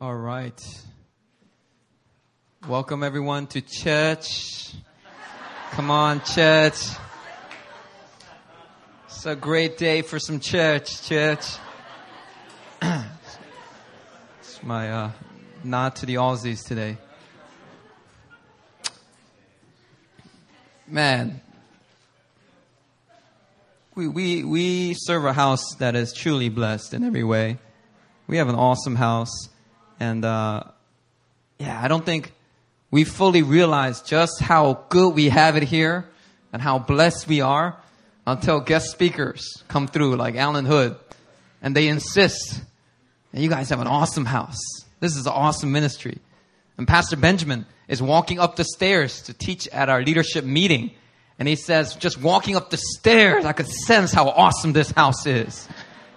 All right. Welcome everyone to church. Come on, church. It's a great day for some church, church. it's my uh, nod to the Aussies today. Man, we, we, we serve a house that is truly blessed in every way. We have an awesome house. And uh, yeah, I don't think we fully realize just how good we have it here and how blessed we are until guest speakers come through like Alan Hood and they insist, and you guys have an awesome house. This is an awesome ministry. And Pastor Benjamin is walking up the stairs to teach at our leadership meeting. And he says, just walking up the stairs, I could sense how awesome this house is.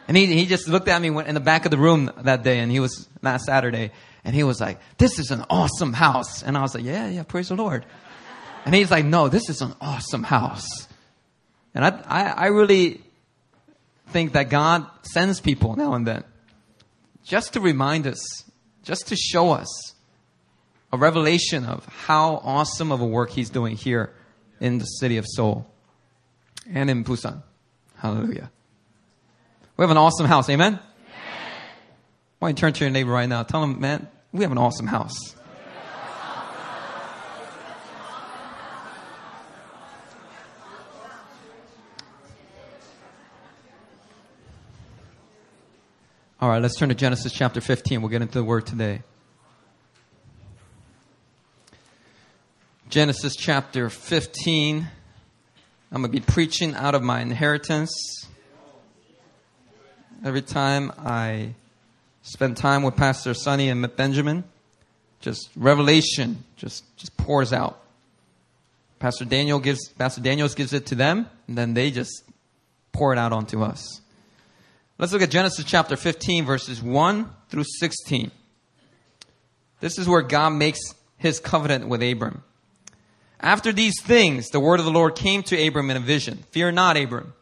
And he, he just looked at me in the back of the room that day, and he was last Saturday, and he was like, This is an awesome house. And I was like, Yeah, yeah, praise the Lord. And he's like, No, this is an awesome house. And I, I, I really think that God sends people now and then just to remind us, just to show us a revelation of how awesome of a work He's doing here in the city of Seoul and in Busan. Hallelujah. We have an awesome house. Amen? Why don't you turn to your neighbor right now? Tell him, man, we have an awesome house. All right, let's turn to Genesis chapter 15. We'll get into the word today. Genesis chapter 15. I'm going to be preaching out of my inheritance every time I spend time with Pastor Sonny and Benjamin, just revelation just, just pours out. Pastor Daniel gives Pastor Daniels gives it to them, and then they just pour it out onto us. Let's look at Genesis chapter 15, verses 1 through 16. This is where God makes his covenant with Abram. After these things, the word of the Lord came to Abram in a vision. Fear not, Abram.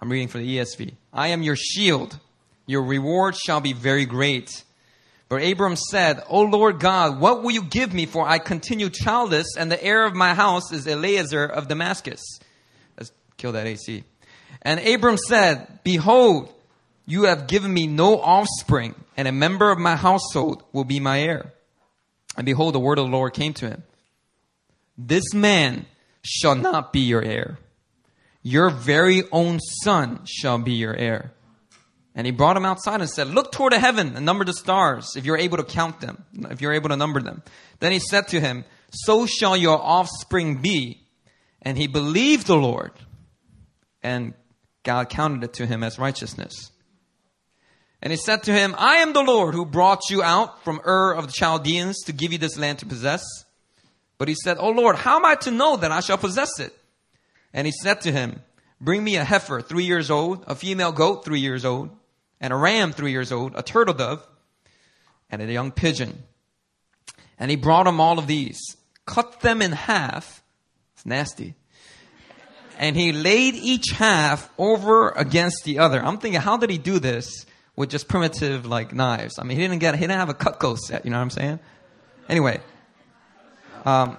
I'm reading from the ESV. I am your shield. Your reward shall be very great. But Abram said, O Lord God, what will you give me for I continue childless and the heir of my house is Eliezer of Damascus? Let's kill that AC. And Abram said, Behold, you have given me no offspring and a member of my household will be my heir. And behold, the word of the Lord came to him. This man shall not be your heir your very own son shall be your heir. And he brought him outside and said, Look toward the heaven and number the stars, if you're able to count them, if you're able to number them. Then he said to him, So shall your offspring be. And he believed the Lord, and God counted it to him as righteousness. And he said to him, I am the Lord who brought you out from Ur of the Chaldeans to give you this land to possess. But he said, Oh Lord, how am I to know that I shall possess it? And he said to him, Bring me a heifer three years old, a female goat three years old, and a ram three years old, a turtle dove, and a young pigeon. And he brought him all of these, cut them in half. It's nasty. And he laid each half over against the other. I'm thinking, how did he do this with just primitive like knives? I mean, he didn't get, he didn't have a Cutco set. You know what I'm saying? Anyway, um,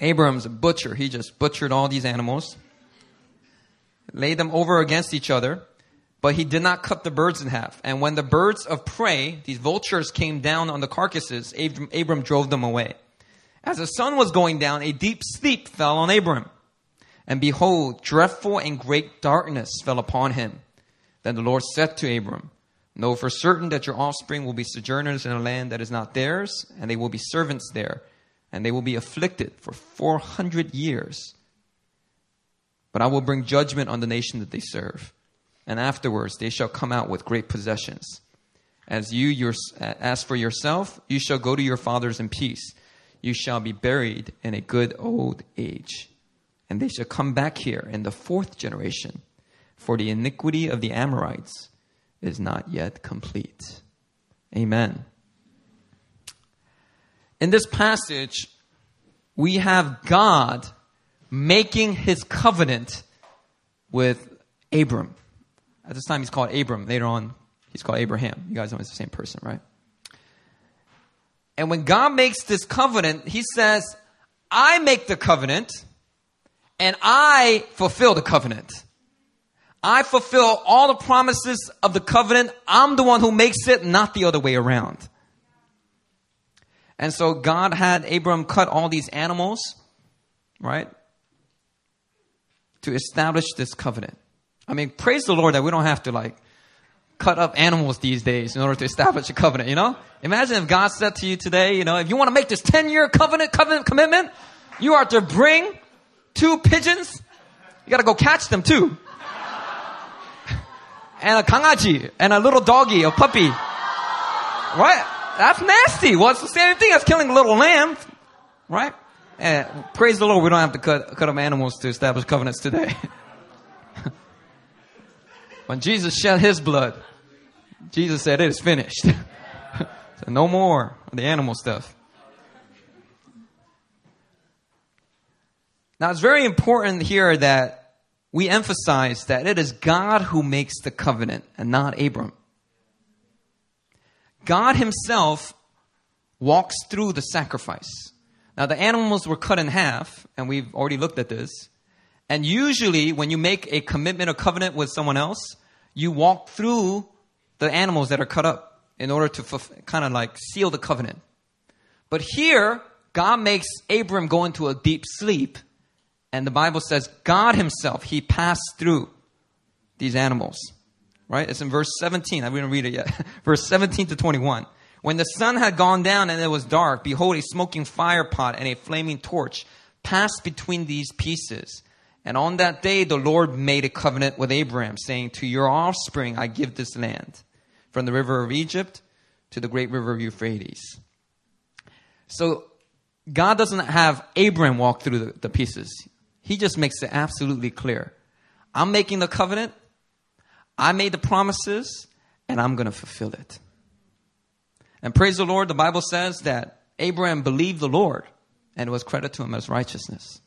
Abram's a butcher. He just butchered all these animals, laid them over against each other, but he did not cut the birds in half. And when the birds of prey, these vultures, came down on the carcasses, Abram, Abram drove them away. As the sun was going down, a deep sleep fell on Abram. And behold, dreadful and great darkness fell upon him. Then the Lord said to Abram, Know for certain that your offspring will be sojourners in a land that is not theirs, and they will be servants there and they will be afflicted for 400 years. But I will bring judgment on the nation that they serve. And afterwards they shall come out with great possessions. As you your, as for yourself, you shall go to your fathers in peace. You shall be buried in a good old age. And they shall come back here in the fourth generation, for the iniquity of the Amorites is not yet complete. Amen. In this passage, we have God making his covenant with Abram. At this time, he's called Abram. Later on, He's called Abraham. You guys know it's the same person, right? And when God makes this covenant, He says, I make the covenant and I fulfill the covenant. I fulfill all the promises of the covenant. I'm the one who makes it, not the other way around. And so God had Abram cut all these animals, right? To establish this covenant. I mean, praise the Lord that we don't have to like cut up animals these days in order to establish a covenant, you know? Imagine if God said to you today, you know, if you want to make this 10 year covenant, covenant commitment, you are to bring two pigeons. You gotta go catch them too. And a kangaji, and a little doggy, a puppy. Right? That's nasty. Well, it's the same thing as killing a little lamb. Right? And praise the Lord, we don't have to cut, cut up animals to establish covenants today. when Jesus shed his blood, Jesus said, it is finished. so no more the animal stuff. Now, it's very important here that we emphasize that it is God who makes the covenant and not Abram. God Himself walks through the sacrifice. Now, the animals were cut in half, and we've already looked at this. And usually, when you make a commitment or covenant with someone else, you walk through the animals that are cut up in order to f- kind of like seal the covenant. But here, God makes Abram go into a deep sleep and the Bible says God Himself, He passed through these animals. Right? It's in verse 17. I didn't read it yet. verse 17 to 21. When the sun had gone down and it was dark, behold, a smoking fire pot and a flaming torch passed between these pieces. And on that day, the Lord made a covenant with Abraham, saying, To your offspring I give this land, from the river of Egypt to the great river of Euphrates. So, God doesn't have Abraham walk through the, the pieces. He just makes it absolutely clear. I'm making the covenant. I made the promises and I'm going to fulfill it. And praise the Lord, the Bible says that Abraham believed the Lord and it was credited to him as righteousness.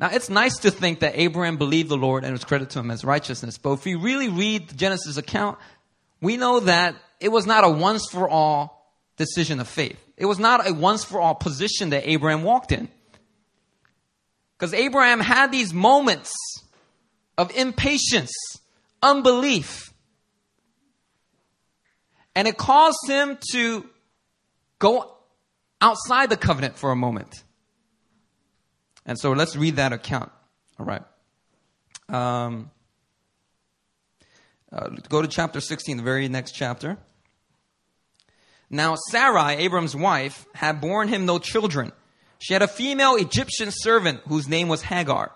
Now, it's nice to think that Abraham believed the Lord and it was credited to him as righteousness, but if we really read the Genesis account, we know that it was not a once for all decision of faith. It was not a once for all position that Abraham walked in. Because Abraham had these moments of impatience, unbelief. And it caused him to go outside the covenant for a moment. And so let's read that account. All right. Um, uh, go to chapter 16, the very next chapter. Now, Sarai, Abram's wife, had borne him no children. She had a female Egyptian servant whose name was Hagar.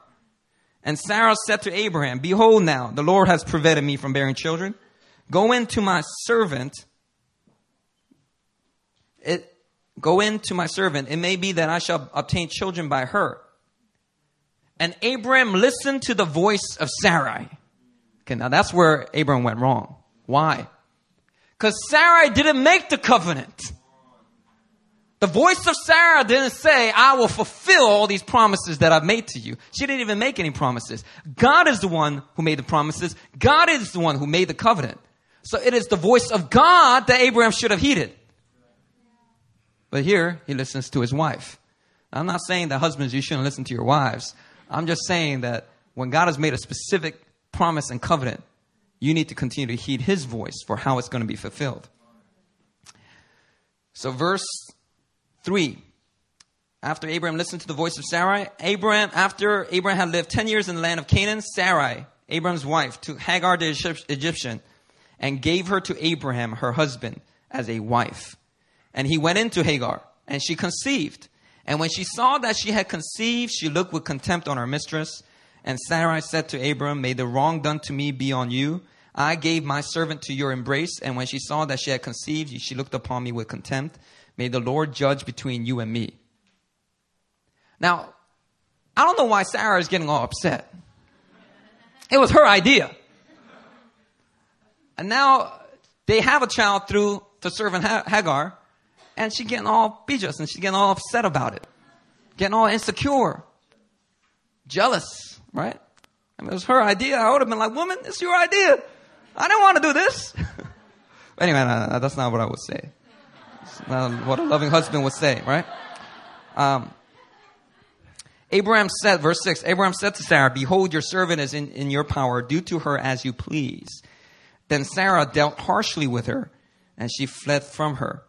And Sarah said to Abraham, Behold now, the Lord has prevented me from bearing children. Go in to my servant. It, go in to my servant. It may be that I shall obtain children by her. And Abraham listened to the voice of Sarai. Okay, now that's where Abraham went wrong. Why? Because Sarai didn't make the covenant. The voice of Sarah didn't say, I will fulfill all these promises that I've made to you. She didn't even make any promises. God is the one who made the promises. God is the one who made the covenant. So it is the voice of God that Abraham should have heeded. But here, he listens to his wife. I'm not saying that husbands, you shouldn't listen to your wives. I'm just saying that when God has made a specific promise and covenant, you need to continue to heed his voice for how it's going to be fulfilled. So, verse 3. After Abraham listened to the voice of Sarai, Abraham, after Abraham had lived 10 years in the land of Canaan, Sarai, Abraham's wife, took Hagar the Egyptian and gave her to Abraham, her husband, as a wife. And he went into Hagar, and she conceived. And when she saw that she had conceived, she looked with contempt on her mistress. And Sarai said to Abram, May the wrong done to me be on you. I gave my servant to your embrace. And when she saw that she had conceived, she looked upon me with contempt. May the Lord judge between you and me. Now, I don't know why Sarah is getting all upset. It was her idea. And now they have a child through the servant Hagar, and she's getting all bijous and she's getting all upset about it. Getting all insecure. Jealous, right? I mean, it was her idea. I would have been like, woman, it's your idea. I didn't want to do this. Anyway, no, no, that's not what I would say. What a loving husband would say, right? Um, Abraham said, verse 6, Abraham said to Sarah, Behold, your servant is in, in your power. Do to her as you please. Then Sarah dealt harshly with her, and she fled from her.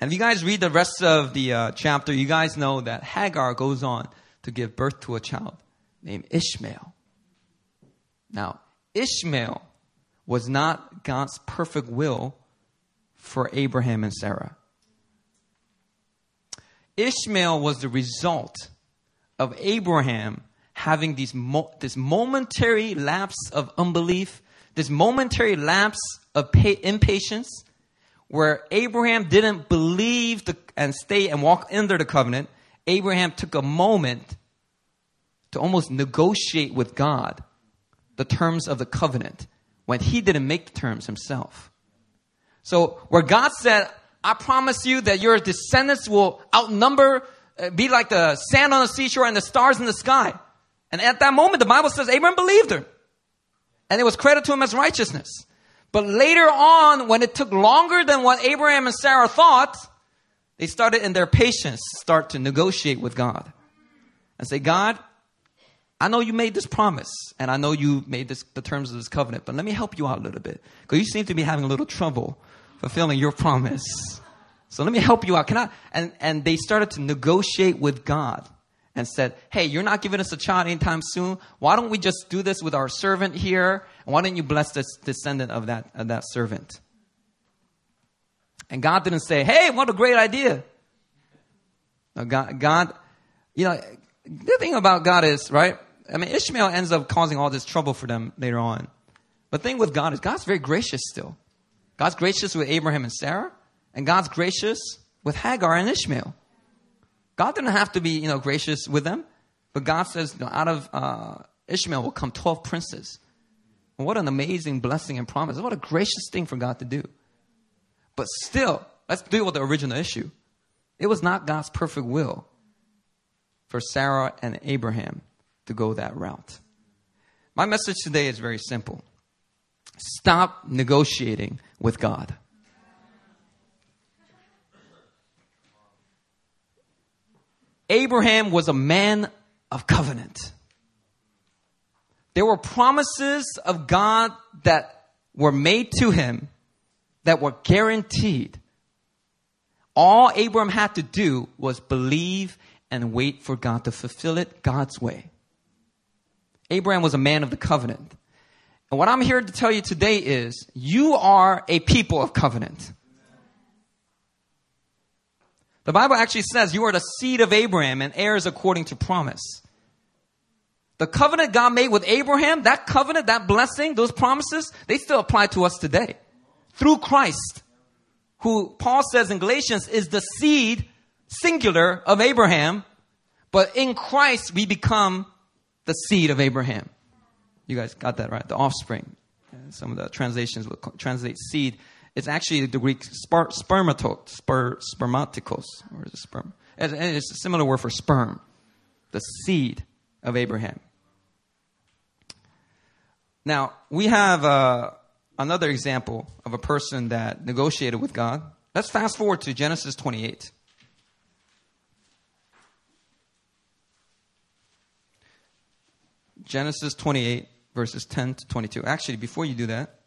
And if you guys read the rest of the uh, chapter, you guys know that Hagar goes on to give birth to a child named Ishmael. Now, Ishmael was not God's perfect will for Abraham and Sarah. Ishmael was the result of Abraham having these mo- this momentary lapse of unbelief, this momentary lapse of pa- impatience, where Abraham didn't believe the, and stay and walk under the covenant. Abraham took a moment to almost negotiate with God the terms of the covenant when he didn't make the terms himself. So where God said, I promise you that your descendants will outnumber uh, be like the sand on the seashore and the stars in the sky. And at that moment, the Bible says Abraham believed her. And it was credited to him as righteousness. But later on, when it took longer than what Abraham and Sarah thought, they started in their patience start to negotiate with God and say, God, I know you made this promise and I know you made this, the terms of this covenant, but let me help you out a little bit because you seem to be having a little trouble fulfilling your promise. So let me help you out. Can I? And, and they started to negotiate with God and said, Hey, you're not giving us a child anytime soon. Why don't we just do this with our servant here? Why don't you bless this descendant of that, of that servant? And God didn't say, Hey, what a great idea. No, God, God, you know, the thing about God is, right? I mean, Ishmael ends up causing all this trouble for them later on. But the thing with God is, God's very gracious still. God's gracious with Abraham and Sarah. And God's gracious with Hagar and Ishmael. God didn't have to be, you know, gracious with them, but God says, you know, out of uh, Ishmael will come 12 princes. And what an amazing blessing and promise. What a gracious thing for God to do. But still, let's deal with the original issue. It was not God's perfect will for Sarah and Abraham to go that route. My message today is very simple. Stop negotiating with God. Abraham was a man of covenant. There were promises of God that were made to him that were guaranteed. All Abraham had to do was believe and wait for God to fulfill it God's way. Abraham was a man of the covenant. And what I'm here to tell you today is you are a people of covenant. The Bible actually says you are the seed of Abraham and heirs according to promise. The covenant God made with Abraham, that covenant, that blessing, those promises, they still apply to us today. Through Christ, who Paul says in Galatians is the seed, singular, of Abraham, but in Christ we become the seed of Abraham. You guys got that right? The offspring. Some of the translations will translate seed it's actually the Greek sper, spermato, sper, spermatikos, or is it sperm? It's a similar word for sperm, the seed of Abraham. Now, we have uh, another example of a person that negotiated with God. Let's fast forward to Genesis 28. Genesis 28, verses 10 to 22. Actually, before you do that,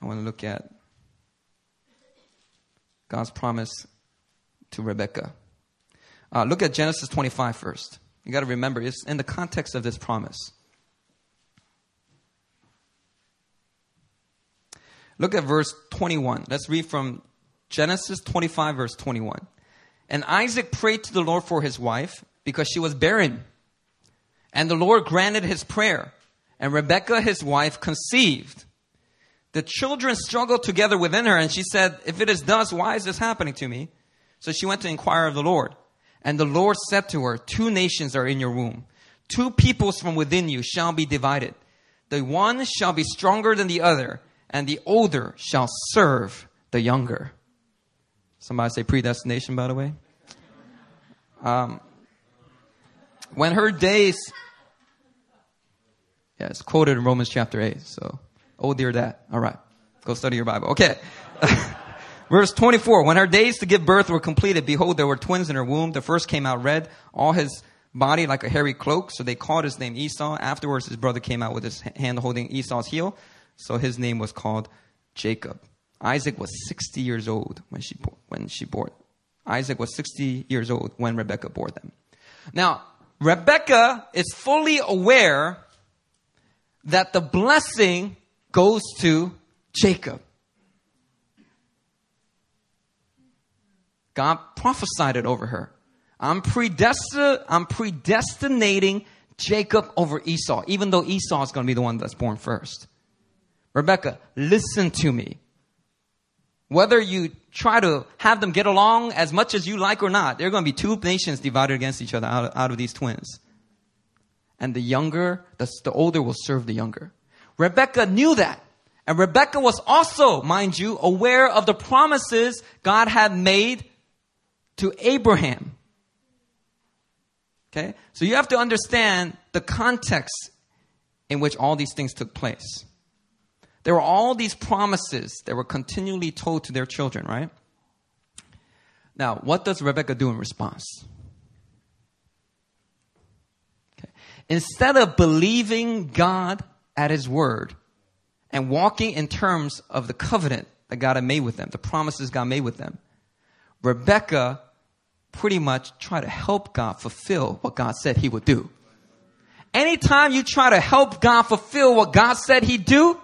I want to look at God's promise to Rebecca. Uh, look at Genesis 25 first. You got to remember, it's in the context of this promise. Look at verse 21. Let's read from Genesis 25, verse 21. And Isaac prayed to the Lord for his wife because she was barren. And the Lord granted his prayer. And Rebekah, his wife, conceived. The children struggled together within her, and she said, If it is thus, why is this happening to me? So she went to inquire of the Lord. And the Lord said to her, Two nations are in your womb. Two peoples from within you shall be divided. The one shall be stronger than the other, and the older shall serve the younger. Somebody say predestination, by the way. Um, when her days, yeah, it's quoted in Romans chapter 8, so Oh dear dad. All right. Go study your Bible. Okay. Verse 24. When her days to give birth were completed, behold, there were twins in her womb. The first came out red, all his body like a hairy cloak. So they called his name Esau. Afterwards, his brother came out with his hand holding Esau's heel. So his name was called Jacob. Isaac was 60 years old when she, when she bore. Isaac was 60 years old when Rebekah bore them. Now, Rebekah is fully aware that the blessing goes to Jacob. God prophesied it over her. I'm, predestin- I'm predestinating Jacob over Esau, even though Esau is going to be the one that's born first. Rebecca, listen to me. Whether you try to have them get along as much as you like or not, there are going to be two nations divided against each other out of, out of these twins. And the younger, the, the older will serve the younger. Rebecca knew that. And Rebecca was also, mind you, aware of the promises God had made to Abraham. Okay? So you have to understand the context in which all these things took place. There were all these promises that were continually told to their children, right? Now, what does Rebecca do in response? Okay. Instead of believing God at His word and walking in terms of the covenant that God had made with them, the promises God made with them, Rebecca pretty much tried to help God fulfill what God said he would do. Anytime you try to help God fulfill what God said he'd do,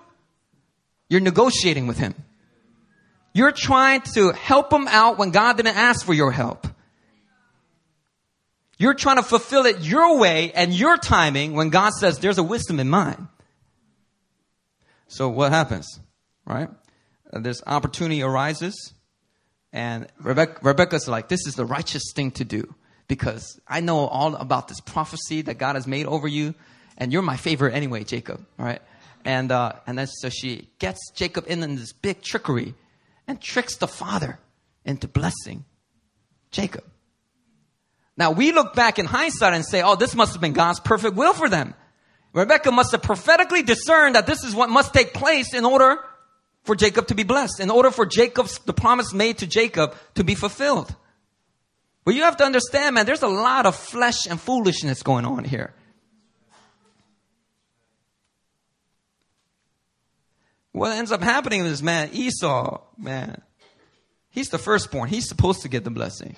you're negotiating with him. You're trying to help him out when God didn't ask for your help. You're trying to fulfill it your way and your timing when God says there's a wisdom in mine. So what happens? Right? Uh, this opportunity arises and Rebecca, Rebecca's like, this is the righteous thing to do because I know all about this prophecy that God has made over you, and you're my favorite anyway, Jacob. All right, and uh, and then so she gets Jacob in, in this big trickery, and tricks the father into blessing Jacob. Now we look back in hindsight and say, oh, this must have been God's perfect will for them. Rebecca must have prophetically discerned that this is what must take place in order for Jacob to be blessed, in order for Jacob's, the promise made to Jacob to be fulfilled. But you have to understand, man, there's a lot of flesh and foolishness going on here. What ends up happening is, man, Esau, man, he's the firstborn. He's supposed to get the blessing.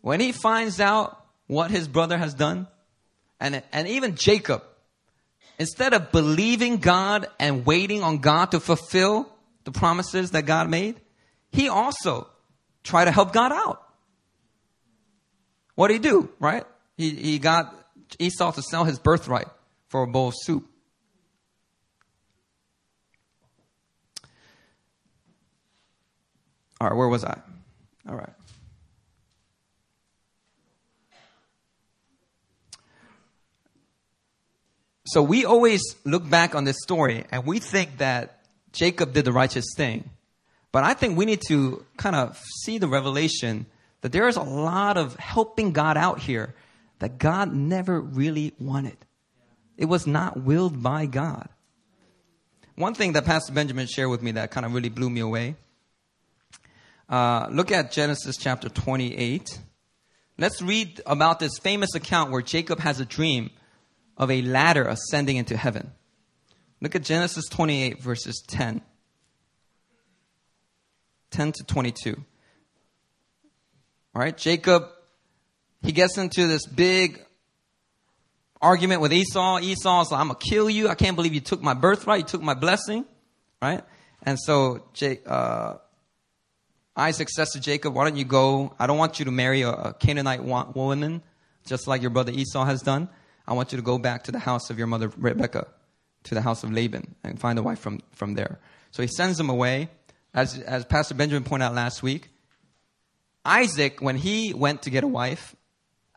When he finds out what his brother has done, and, and even Jacob, instead of believing God and waiting on God to fulfill the promises that God made, he also tried to help God out. What did he do, right? He, he got Esau to sell his birthright for a bowl of soup. All right, where was I? All right. So we always look back on this story and we think that Jacob did the righteous thing. But I think we need to kind of see the revelation that there is a lot of helping God out here that God never really wanted. It was not willed by God. One thing that Pastor Benjamin shared with me that kind of really blew me away. Uh, look at Genesis chapter 28. Let's read about this famous account where Jacob has a dream of a ladder ascending into heaven. Look at Genesis 28, verses 10. 10 to 22. All right, Jacob, he gets into this big argument with Esau. Esau's like, I'm going to kill you. I can't believe you took my birthright. You took my blessing. Right? And so uh, Isaac says to Jacob, Why don't you go? I don't want you to marry a, a Canaanite woman, just like your brother Esau has done. I want you to go back to the house of your mother Rebekah to the house of Laban and find a wife from, from there. So he sends them away. As, as Pastor Benjamin pointed out last week, Isaac, when he went to get a wife,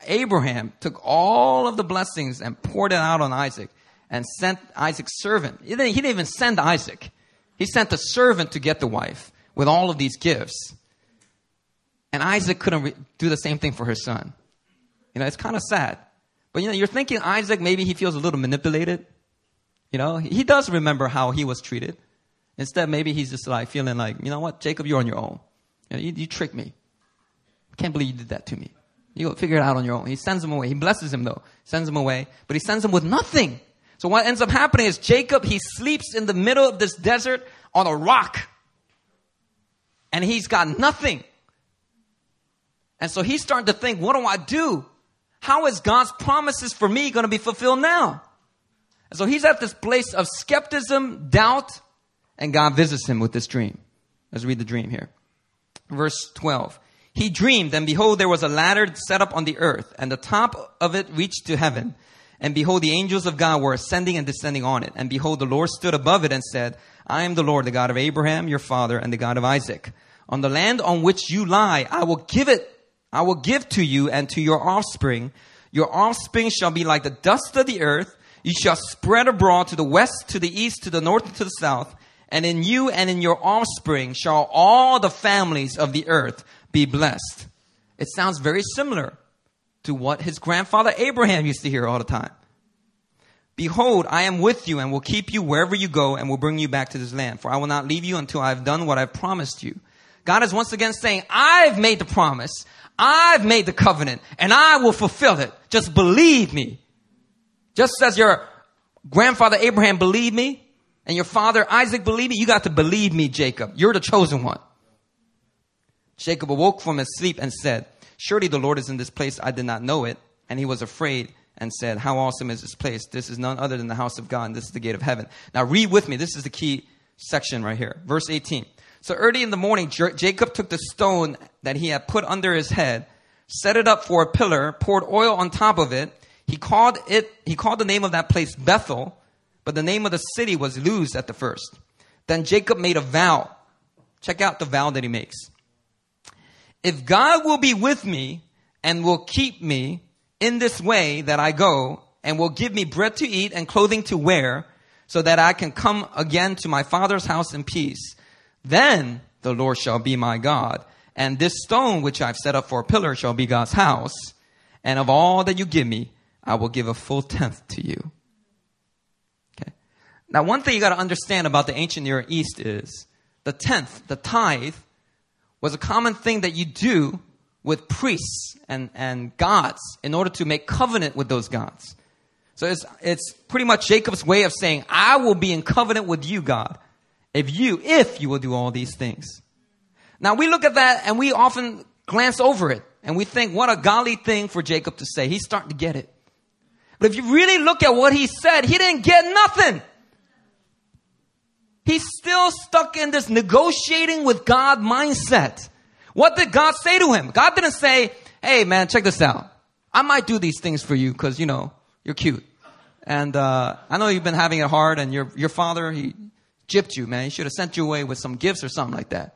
Abraham took all of the blessings and poured it out on Isaac and sent Isaac's servant. He didn't, he didn't even send Isaac. He sent the servant to get the wife with all of these gifts. And Isaac couldn't re- do the same thing for his son. You know, it's kind of sad. But you know, you're thinking Isaac, maybe he feels a little manipulated. You know, he does remember how he was treated. Instead, maybe he's just like feeling like, you know what, Jacob, you're on your own. You, know, you, you tricked me. Can't believe you did that to me. You go figure it out on your own. He sends him away. He blesses him though. Sends him away, but he sends him with nothing. So what ends up happening is Jacob, he sleeps in the middle of this desert on a rock. And he's got nothing. And so he's starting to think, what do I do? How is God's promises for me going to be fulfilled now? And so he's at this place of skepticism, doubt, and God visits him with this dream. Let's read the dream here. Verse 12. He dreamed, and behold, there was a ladder set up on the earth, and the top of it reached to heaven. And behold, the angels of God were ascending and descending on it. And behold, the Lord stood above it and said, I am the Lord, the God of Abraham, your father, and the God of Isaac. On the land on which you lie, I will give it, I will give to you and to your offspring. Your offspring shall be like the dust of the earth. You shall spread abroad to the west, to the east, to the north, to the south. And in you and in your offspring shall all the families of the earth be blessed. It sounds very similar to what his grandfather Abraham used to hear all the time. Behold, I am with you and will keep you wherever you go and will bring you back to this land. For I will not leave you until I have done what I've promised you. God is once again saying, I've made the promise. I've made the covenant and I will fulfill it. Just believe me. Just as your grandfather Abraham believed me and your father Isaac believed me, you got to believe me, Jacob. You're the chosen one. Jacob awoke from his sleep and said, Surely the Lord is in this place. I did not know it. And he was afraid and said, How awesome is this place? This is none other than the house of God, and this is the gate of heaven. Now read with me. This is the key section right here. Verse 18. So early in the morning, Jacob took the stone that he had put under his head, set it up for a pillar, poured oil on top of it. He called it, he called the name of that place Bethel, but the name of the city was Luz at the first. Then Jacob made a vow. Check out the vow that he makes if God will be with me and will keep me in this way that I go and will give me bread to eat and clothing to wear so that I can come again to my father's house in peace, then the Lord shall be my God. And this stone which I've set up for a pillar shall be God's house. And of all that you give me, I will give a full tenth to you. Okay. Now, one thing you got to understand about the ancient Near East is the tenth, the tithe, was a common thing that you do with priests and, and gods in order to make covenant with those gods. So it's, it's pretty much Jacob's way of saying, I will be in covenant with you, God, if you, if you will do all these things. Now we look at that and we often glance over it and we think, what a golly thing for Jacob to say. He's starting to get it. But if you really look at what he said, he didn't get nothing. He's still stuck in this negotiating with God mindset. What did God say to him? God didn't say, hey man, check this out. I might do these things for you because, you know, you're cute. And, uh, I know you've been having it hard and your, your father, he gypped you, man. He should have sent you away with some gifts or something like that.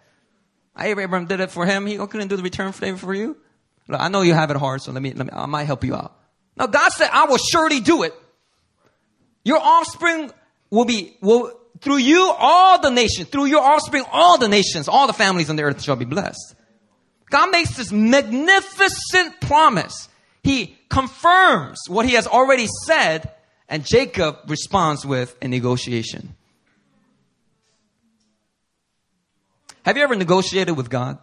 Abraham did it for him. He couldn't do the return favor for you. Look, I know you have it hard, so let me, let me, I might help you out. Now God said, I will surely do it. Your offspring will be, will, through you, all the nations, through your offspring, all the nations, all the families on the earth shall be blessed. God makes this magnificent promise. He confirms what he has already said, and Jacob responds with a negotiation. Have you ever negotiated with God?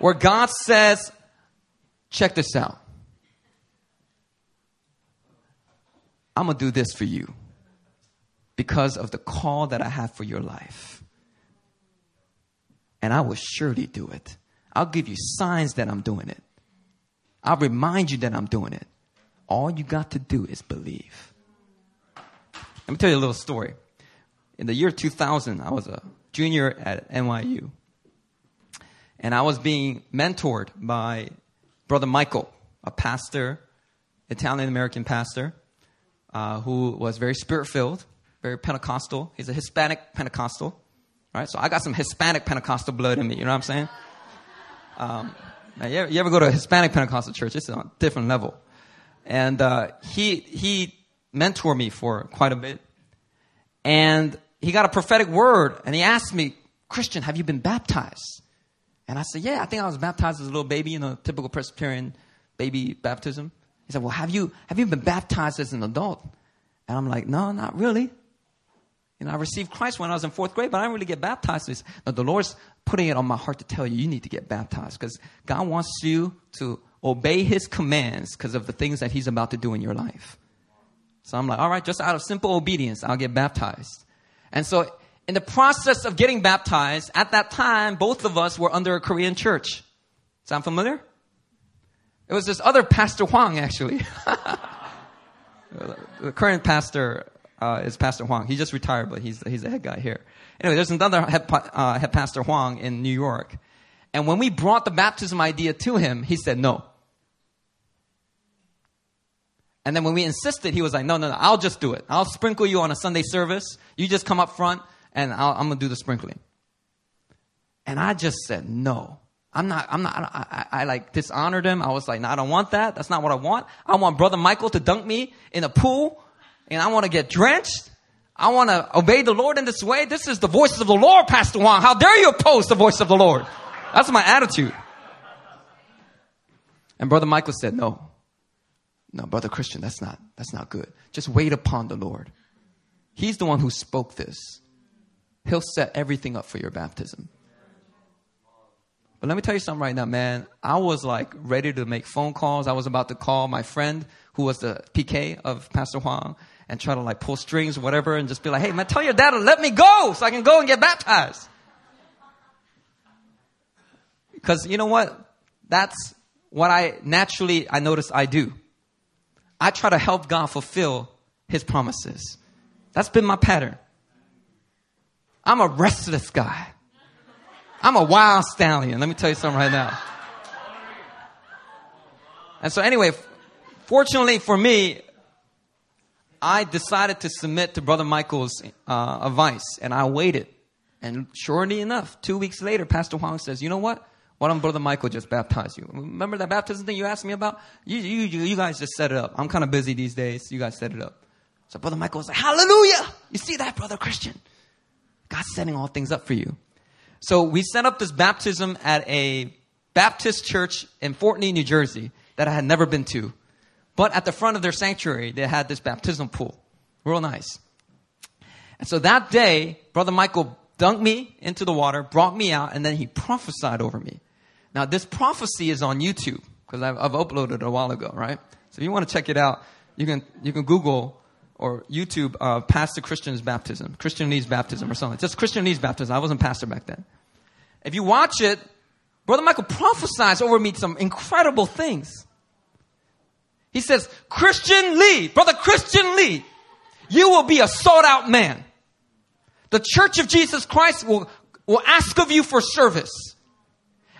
Where God says, check this out. I'm going to do this for you because of the call that I have for your life. And I will surely do it. I'll give you signs that I'm doing it. I'll remind you that I'm doing it. All you got to do is believe. Let me tell you a little story. In the year 2000, I was a junior at NYU. And I was being mentored by Brother Michael, a pastor, Italian American pastor, uh, who was very spirit filled, very Pentecostal. He's a Hispanic Pentecostal, right? So I got some Hispanic Pentecostal blood in me. You know what I'm saying? Um, you, ever, you, ever, go to a Hispanic Pentecostal church? It's on a different level. And uh, he he mentored me for quite a bit, and he got a prophetic word, and he asked me, "Christian, have you been baptized?" And I said, "Yeah, I think I was baptized as a little baby in a typical Presbyterian baby baptism." He said, "Well, have you have you been baptized as an adult?" And I'm like, no, not really. You know, I received Christ when I was in fourth grade, but I didn't really get baptized. Said, no, the Lord's putting it on my heart to tell you, you need to get baptized because God wants you to obey His commands because of the things that He's about to do in your life. So I'm like, all right, just out of simple obedience, I'll get baptized. And so in the process of getting baptized, at that time, both of us were under a Korean church. Sound familiar? It was this other Pastor Huang, actually. the current pastor uh, is Pastor Huang. He just retired, but he's, he's the head guy here. Anyway, there's another head, uh, head pastor Huang in New York. And when we brought the baptism idea to him, he said no. And then when we insisted, he was like, no, no, no, I'll just do it. I'll sprinkle you on a Sunday service. You just come up front and i am going to do the sprinkling. And I just said, no. I'm not, I'm not, I, I, I, like dishonored him. I was like, no, I don't want that. That's not what I want. I want Brother Michael to dunk me in a pool and I want to get drenched. I want to obey the Lord in this way. This is the voice of the Lord, Pastor Huang. How dare you oppose the voice of the Lord? That's my attitude. And Brother Michael said, no, no, Brother Christian, that's not, that's not good. Just wait upon the Lord. He's the one who spoke this. He'll set everything up for your baptism. But let me tell you something right now, man. I was like ready to make phone calls. I was about to call my friend who was the PK of Pastor Huang and try to like pull strings or whatever and just be like, hey, man, tell your dad to let me go so I can go and get baptized. Because you know what? That's what I naturally, I notice I do. I try to help God fulfill his promises. That's been my pattern. I'm a restless guy. I'm a wild stallion. Let me tell you something right now. And so anyway, fortunately for me, I decided to submit to Brother Michael's uh, advice, and I waited. And surely enough, two weeks later, Pastor Huang says, "You know what? Why don't Brother Michael just baptize you? Remember that baptism thing you asked me about? You, you, you guys just set it up. I'm kind of busy these days. You guys set it up." So Brother Michael was like, "Hallelujah! You see that, Brother Christian? God's setting all things up for you." So we set up this baptism at a Baptist church in Fort Lee, New Jersey, that I had never been to. But at the front of their sanctuary, they had this baptismal pool. Real nice. And so that day, Brother Michael dunked me into the water, brought me out, and then he prophesied over me. Now, this prophecy is on YouTube because I've, I've, uploaded it a while ago, right? So if you want to check it out, you can, you can Google or YouTube uh, Pastor Christian's baptism, Christian Lee's baptism or something. Just Christian Lee's baptism. I wasn't pastor back then. If you watch it, Brother Michael prophesies over me some incredible things. He says, Christian Lee, Brother Christian Lee, you will be a sought out man. The Church of Jesus Christ will, will ask of you for service.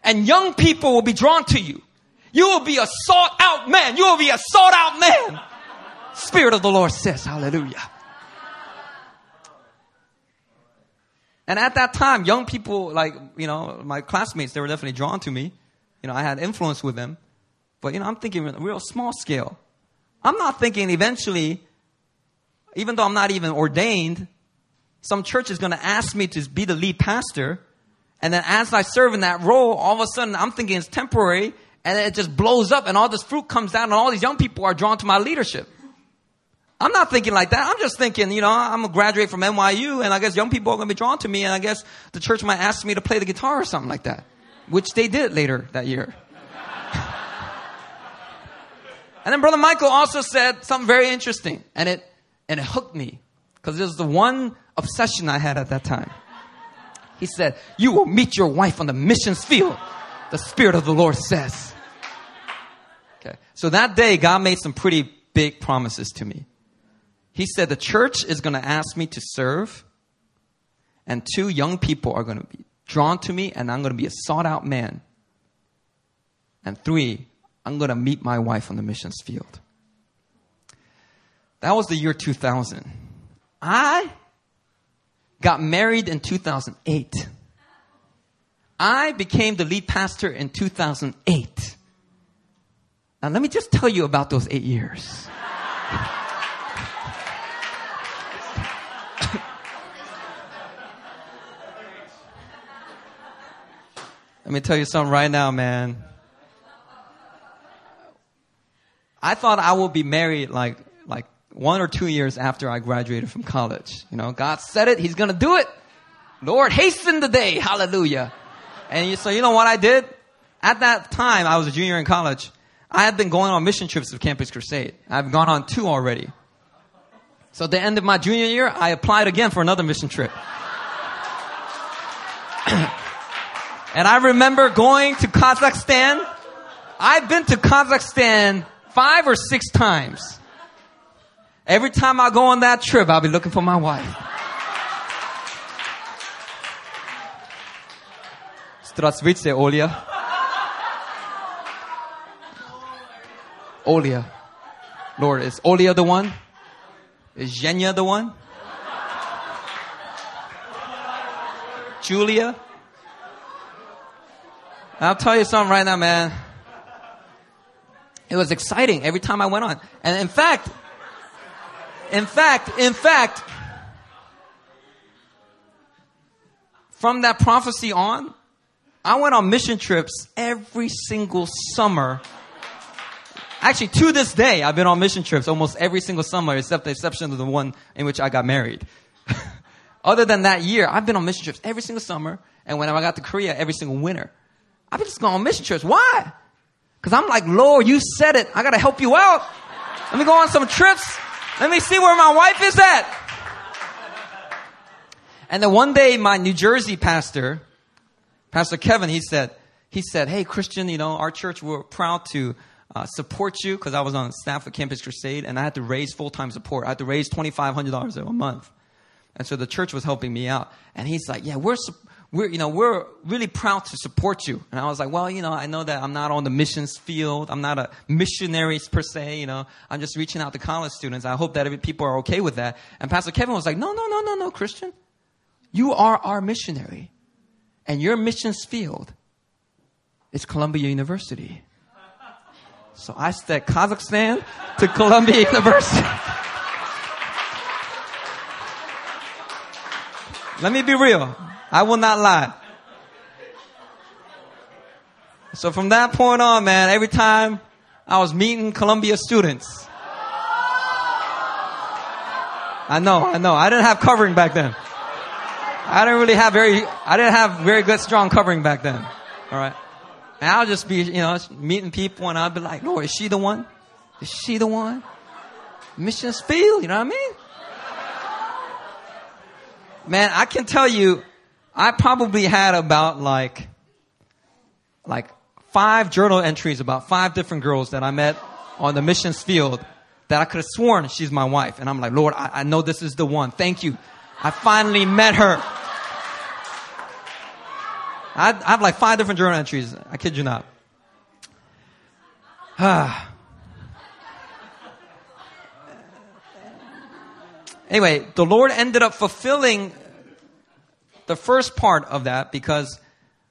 And young people will be drawn to you. You will be a sought out man. You will be a sought out man. Spirit of the Lord says, hallelujah. And at that time, young people, like, you know, my classmates, they were definitely drawn to me. You know, I had influence with them. But, you know, I'm thinking real small scale. I'm not thinking eventually, even though I'm not even ordained, some church is going to ask me to be the lead pastor. And then as I serve in that role, all of a sudden I'm thinking it's temporary and then it just blows up and all this fruit comes down and all these young people are drawn to my leadership. I'm not thinking like that. I'm just thinking, you know, I'm gonna graduate from NYU and I guess young people are gonna be drawn to me and I guess the church might ask me to play the guitar or something like that. Which they did later that year. and then Brother Michael also said something very interesting and it, and it hooked me because it was the one obsession I had at that time. He said, You will meet your wife on the missions field, the Spirit of the Lord says. Okay. So that day, God made some pretty big promises to me. He said, The church is going to ask me to serve, and two young people are going to be drawn to me, and I'm going to be a sought out man. And three, I'm going to meet my wife on the missions field. That was the year 2000. I got married in 2008. I became the lead pastor in 2008. Now, let me just tell you about those eight years. let me tell you something right now, man. I thought I would be married like, one or two years after I graduated from college. You know, God said it, He's gonna do it. Lord, hasten the day. Hallelujah. And you, so you know what I did? At that time, I was a junior in college. I had been going on mission trips with Campus Crusade. I've gone on two already. So at the end of my junior year, I applied again for another mission trip. and I remember going to Kazakhstan. I've been to Kazakhstan five or six times. Every time I go on that trip, I'll be looking for my wife. Strasvice, er Olia. Olia. Lord, is Olia the one? Is Jenya the one? Julia? I'll tell you something right now, man. It was exciting every time I went on. And in fact, in fact, in fact, from that prophecy on, I went on mission trips every single summer. Actually, to this day, I've been on mission trips almost every single summer, except the exception of the one in which I got married. Other than that year, I've been on mission trips every single summer, and when I got to Korea, every single winter. I've been just going on mission trips. Why? Because I'm like, Lord, you said it. I got to help you out. Let me go on some trips. Let me see where my wife is at. And then one day, my New Jersey pastor, Pastor Kevin, he said, he said, hey, Christian, you know, our church, we're proud to uh, support you because I was on staff at Campus Crusade and I had to raise full-time support. I had to raise $2,500 a month. And so the church was helping me out. And he's like, yeah, we're, we're, you know, we're really proud to support you. And I was like, well, you know, I know that I'm not on the missions field. I'm not a missionary per se. You know, I'm just reaching out to college students. I hope that people are okay with that. And Pastor Kevin was like, no, no, no, no, no, Christian. You are our missionary. And your missions field is Columbia University. So I said Kazakhstan to Columbia University. Let me be real. I will not lie. So from that point on, man, every time I was meeting Columbia students, I know, I know. I didn't have covering back then. I didn't really have very, I didn't have very good strong covering back then. All right. And I'll just be, you know, meeting people and I'll be like, Lord, is she the one? Is she the one? Mission field, you know what I mean? Man, I can tell you, I probably had about like, like five journal entries about five different girls that I met on the missions field that I could have sworn she's my wife. And I'm like, Lord, I, I know this is the one. Thank you. I finally met her. I, I have like five different journal entries. I kid you not. anyway, the Lord ended up fulfilling the first part of that because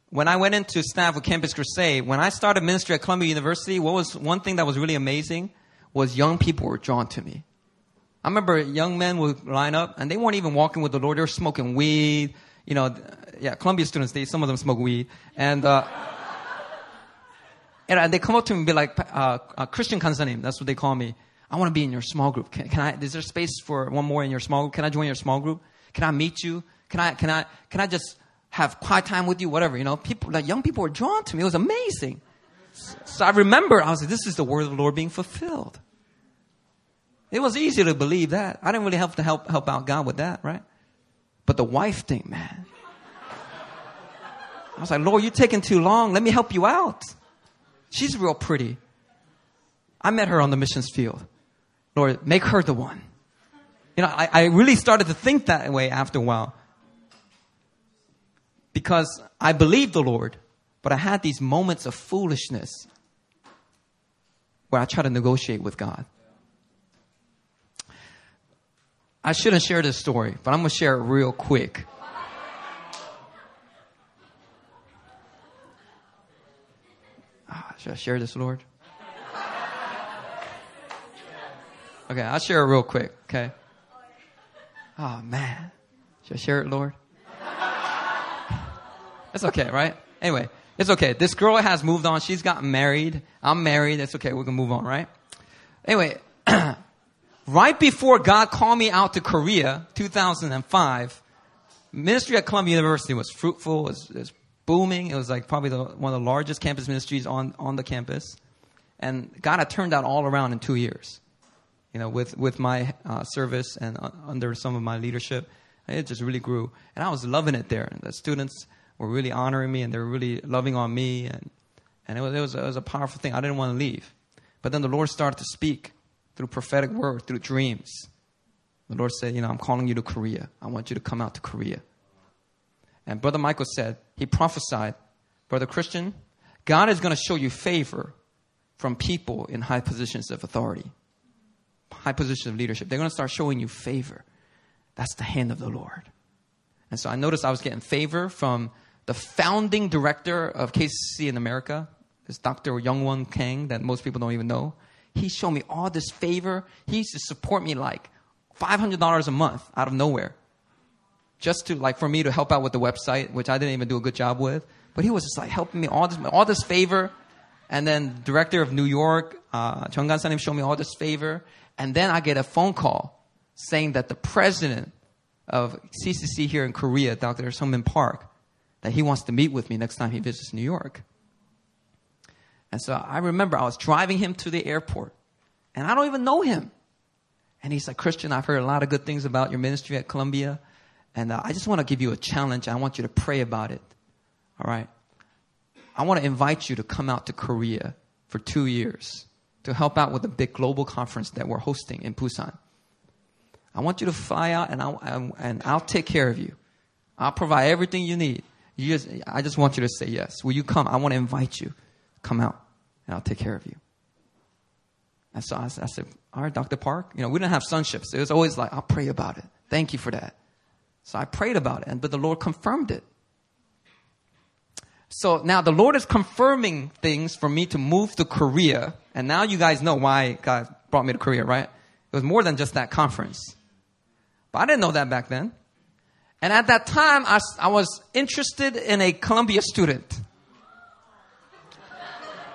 when I went into staff with Campus Crusade, when I started ministry at Columbia University, what was one thing that was really amazing was young people were drawn to me. I remember young men would line up and they weren't even walking with the Lord. They were smoking weed. You know, yeah, Columbia students, they, some of them smoke weed. And, uh, and they come up to me and be like, uh, uh, Christian Kansanim, that's what they call me. I want to be in your small group. Can, can, I, is there space for one more in your small group? Can I join your small group? Can I meet you? Can I, can I, can I just have quiet time with you? Whatever, you know, people, like young people were drawn to me. It was amazing. So I remember, I was like, this is the word of the Lord being fulfilled. It was easy to believe that. I didn't really have to help, help out God with that, right? But the wife thing, man. I was like, Lord, you're taking too long. Let me help you out. She's real pretty. I met her on the missions field. Lord, make her the one. You know, I, I really started to think that way after a while. Because I believed the Lord, but I had these moments of foolishness where I try to negotiate with God. I shouldn't share this story, but I'm going to share it real quick. Ah, should I share this, Lord? Okay, I'll share it real quick, okay? Oh, man. Should I share it, Lord? It's okay, right? Anyway, it's okay. This girl has moved on. She's gotten married. I'm married. It's okay. We can move on, right? Anyway, right before God called me out to Korea, 2005, ministry at Columbia University was fruitful, was, was booming. It was like probably the, one of the largest campus ministries on, on the campus. And God had turned that all around in two years. You know, with, with my uh, service and uh, under some of my leadership, it just really grew. And I was loving it there. And the students were really honoring me and they were really loving on me. And, and it, was, it, was, it was a powerful thing. I didn't want to leave. But then the Lord started to speak through prophetic word, through dreams. The Lord said, You know, I'm calling you to Korea. I want you to come out to Korea. And Brother Michael said, he prophesied, Brother Christian, God is going to show you favor from people in high positions of authority, high positions of leadership. They're going to start showing you favor. That's the hand of the Lord. And so I noticed I was getting favor from the founding director of KCC in America, this Dr. Youngwon Kang that most people don't even know. He showed me all this favor. He used to support me like $500 a month out of nowhere just to like for me to help out with the website, which I didn't even do a good job with. But he was just like helping me all this all this favor, and then director of New York, uh, Chung Gansanim showed me all this favor, and then I get a phone call saying that the president of CCC here in Korea, Dr. Sungmin Park, that he wants to meet with me next time he visits New York. And so I remember I was driving him to the airport, and I don't even know him. And he's like, Christian, I've heard a lot of good things about your ministry at Columbia. And uh, I just want to give you a challenge. I want you to pray about it. All right. I want to invite you to come out to Korea for two years to help out with a big global conference that we're hosting in Busan. I want you to fly out and I'll, and I'll take care of you. I'll provide everything you need. You just, I just want you to say yes. Will you come? I want to invite you. Come out and I'll take care of you. And so I, I said, all right, Dr. Park. You know, we didn't have sonships. It was always like, I'll pray about it. Thank you for that. So I prayed about it, and, but the Lord confirmed it. So now the Lord is confirming things for me to move to Korea. And now you guys know why God brought me to Korea, right? It was more than just that conference. But I didn't know that back then. And at that time, I, I was interested in a Columbia student.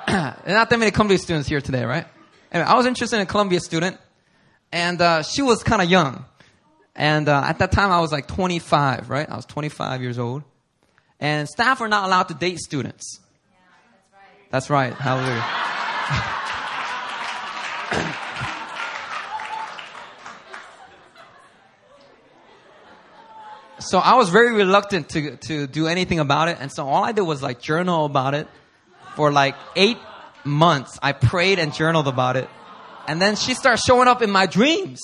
Not that many Columbia students here today, right? Anyway, I was interested in a Columbia student, and uh, she was kind of young. And uh, at that time, I was like 25, right? I was 25 years old. And staff are not allowed to date students. Yeah, that's right. That's right. Hallelujah. so I was very reluctant to, to do anything about it. And so all I did was like journal about it for like eight months. I prayed and journaled about it. And then she starts showing up in my dreams.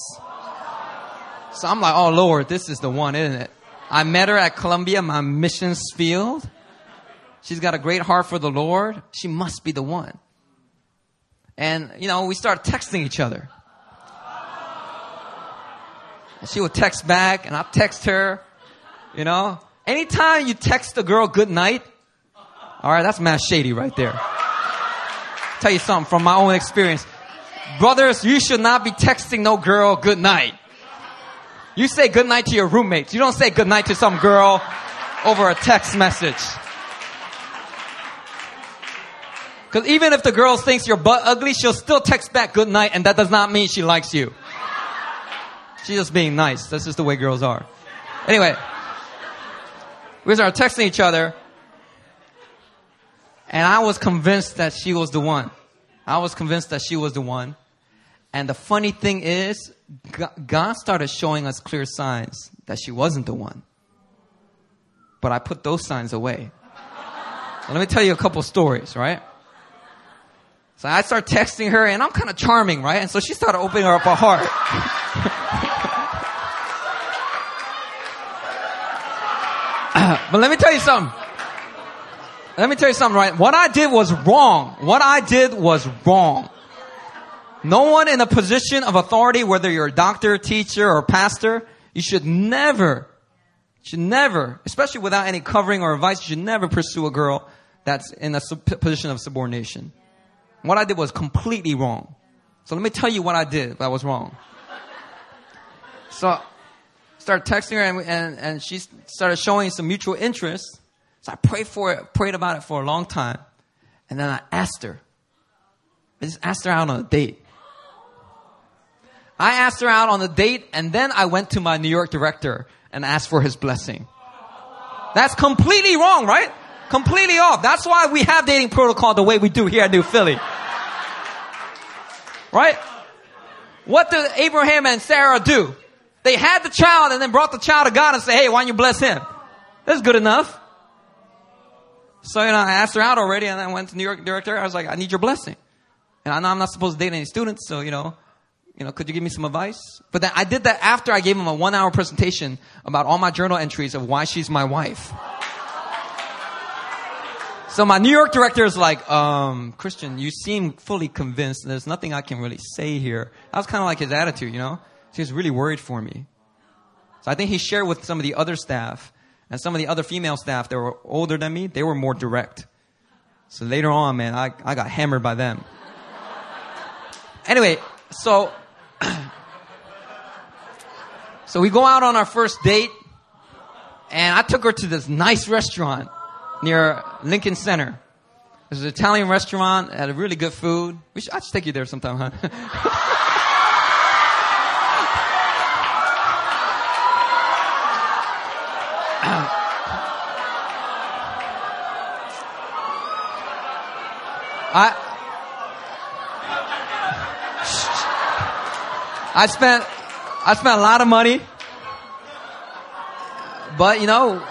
So I'm like, oh Lord, this is the one, isn't it? I met her at Columbia, my missions field. She's got a great heart for the Lord. She must be the one. And, you know, we started texting each other. And she would text back and I'd text her. You know, anytime you text a girl good night, all right, that's mass shady right there. Tell you something from my own experience. Brothers, you should not be texting no girl good night. You say good night to your roommates. You don't say good night to some girl over a text message. Cause even if the girl thinks you're butt ugly, she'll still text back good night and that does not mean she likes you. She's just being nice. That's just the way girls are. Anyway, we started texting each other and I was convinced that she was the one. I was convinced that she was the one. And the funny thing is, God started showing us clear signs that she wasn't the one. But I put those signs away. Let me tell you a couple stories, right? So I start texting her and I'm kind of charming, right? And so she started opening up her heart. but let me tell you something. Let me tell you something, right? What I did was wrong. What I did was wrong. No one in a position of authority, whether you're a doctor, teacher, or pastor, you should never, should never, especially without any covering or advice, you should never pursue a girl that's in a position of subordination. What I did was completely wrong. So let me tell you what I did that was wrong. So, started texting her and, and, and she started showing some mutual interest. So I prayed for it, prayed about it for a long time. And then I asked her. I just asked her out on a date. I asked her out on a date and then I went to my New York director and asked for his blessing. That's completely wrong, right? Completely off. That's why we have dating protocol the way we do here at New Philly. Right? What did Abraham and Sarah do? They had the child and then brought the child to God and said, hey, why don't you bless him? That's good enough. So, you know, I asked her out already and I went to New York director. I was like, I need your blessing. And I know I'm not supposed to date any students, so, you know, you know, could you give me some advice? But then I did that after I gave him a one hour presentation about all my journal entries of why she's my wife. So my New York director is like, um, Christian, you seem fully convinced. There's nothing I can really say here. That was kind of like his attitude, you know? He was really worried for me. So I think he shared with some of the other staff and some of the other female staff that were older than me, they were more direct. So later on, man, I, I got hammered by them. anyway, so so we go out on our first date, and I took her to this nice restaurant near Lincoln Center. There's an Italian restaurant, had a really good food. We should, I should take you there sometime, huh? I I spent I spent a lot of money, but you know,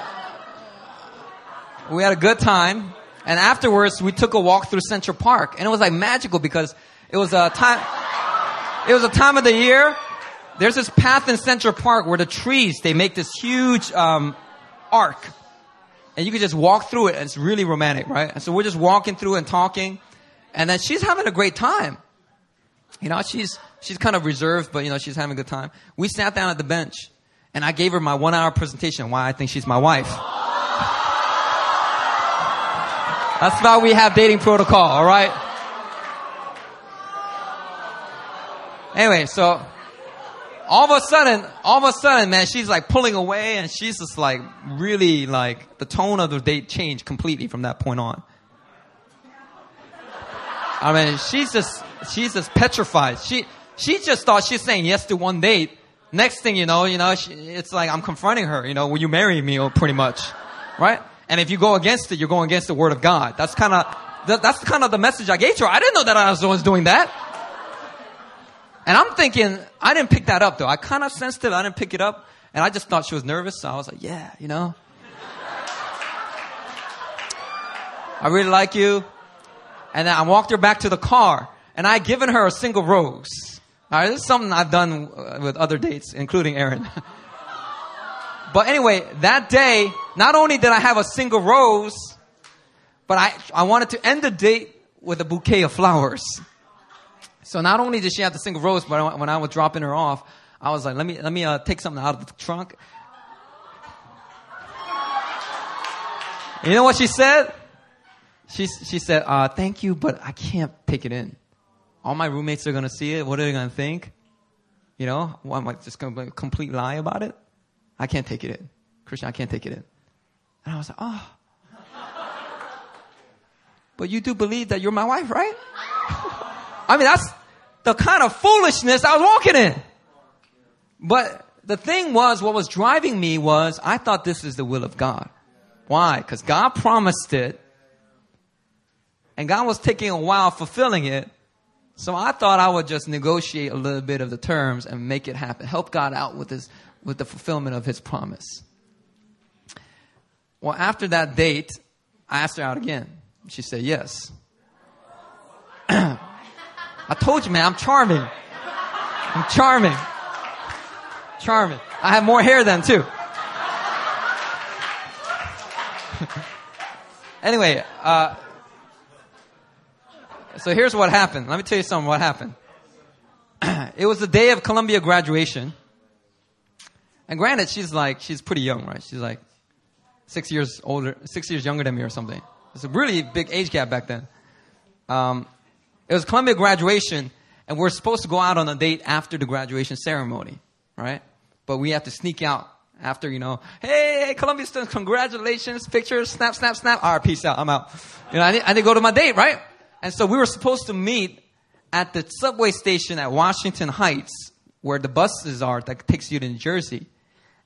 we had a good time. And afterwards, we took a walk through Central Park, and it was like magical because it was a time. It was a time of the year. There's this path in Central Park where the trees they make this huge um, arc, and you can just walk through it, and it's really romantic, right? And so we're just walking through and talking, and then she's having a great time. You know, she's she's kind of reserved, but you know, she's having a good time. We sat down at the bench, and I gave her my one hour presentation why I think she's my wife. That's why we have dating protocol, all right? Anyway, so all of a sudden, all of a sudden, man, she's like pulling away and she's just like really like the tone of the date changed completely from that point on. I mean, she's just, she's just petrified. She, she just thought she's saying yes to one date. Next thing you know, you know, she, it's like I'm confronting her, you know, will you marry me, pretty much, right? And if you go against it, you're going against the word of God. That's kind of, that, that's kind of the message I gave to her. I didn't know that I was doing that. And I'm thinking, I didn't pick that up though. I kind of sensed it. I didn't pick it up. And I just thought she was nervous. So I was like, yeah, you know. I really like you. And then I walked her back to the car and I given her a single rose. All right, this is something I've done uh, with other dates, including Aaron. but anyway, that day, not only did I have a single rose, but I, I wanted to end the date with a bouquet of flowers. So not only did she have the single rose, but when I was dropping her off, I was like, let me, let me uh, take something out of the trunk. You know what she said? She, she said, uh, thank you, but I can't take it in. All my roommates are going to see it. What are they going to think? You know, well, am I just going to complete lie about it? I can't take it in. Christian, I can't take it in. And I was like, oh. but you do believe that you're my wife, right? I mean, that's the kind of foolishness I was walking in. But the thing was, what was driving me was, I thought this is the will of God. Why? Because God promised it and God was taking a while fulfilling it. So I thought I would just negotiate a little bit of the terms and make it happen. Help God out with his, with the fulfillment of his promise. Well, after that date, I asked her out again. She said yes. I told you, man, I'm charming. I'm charming. Charming. I have more hair than too. anyway, uh, so here's what happened. Let me tell you something what happened. it was the day of Columbia graduation. And granted, she's like, she's pretty young, right? She's like six years older, six years younger than me or something. It's a really big age gap back then. Um, it was Columbia graduation, and we're supposed to go out on a date after the graduation ceremony, right? But we have to sneak out after, you know, hey, Columbia students, congratulations, pictures, snap, snap, snap. All right, peace out, I'm out. You know, I need, I need to go to my date, right? And so we were supposed to meet at the subway station at Washington Heights where the buses are that takes you to New Jersey.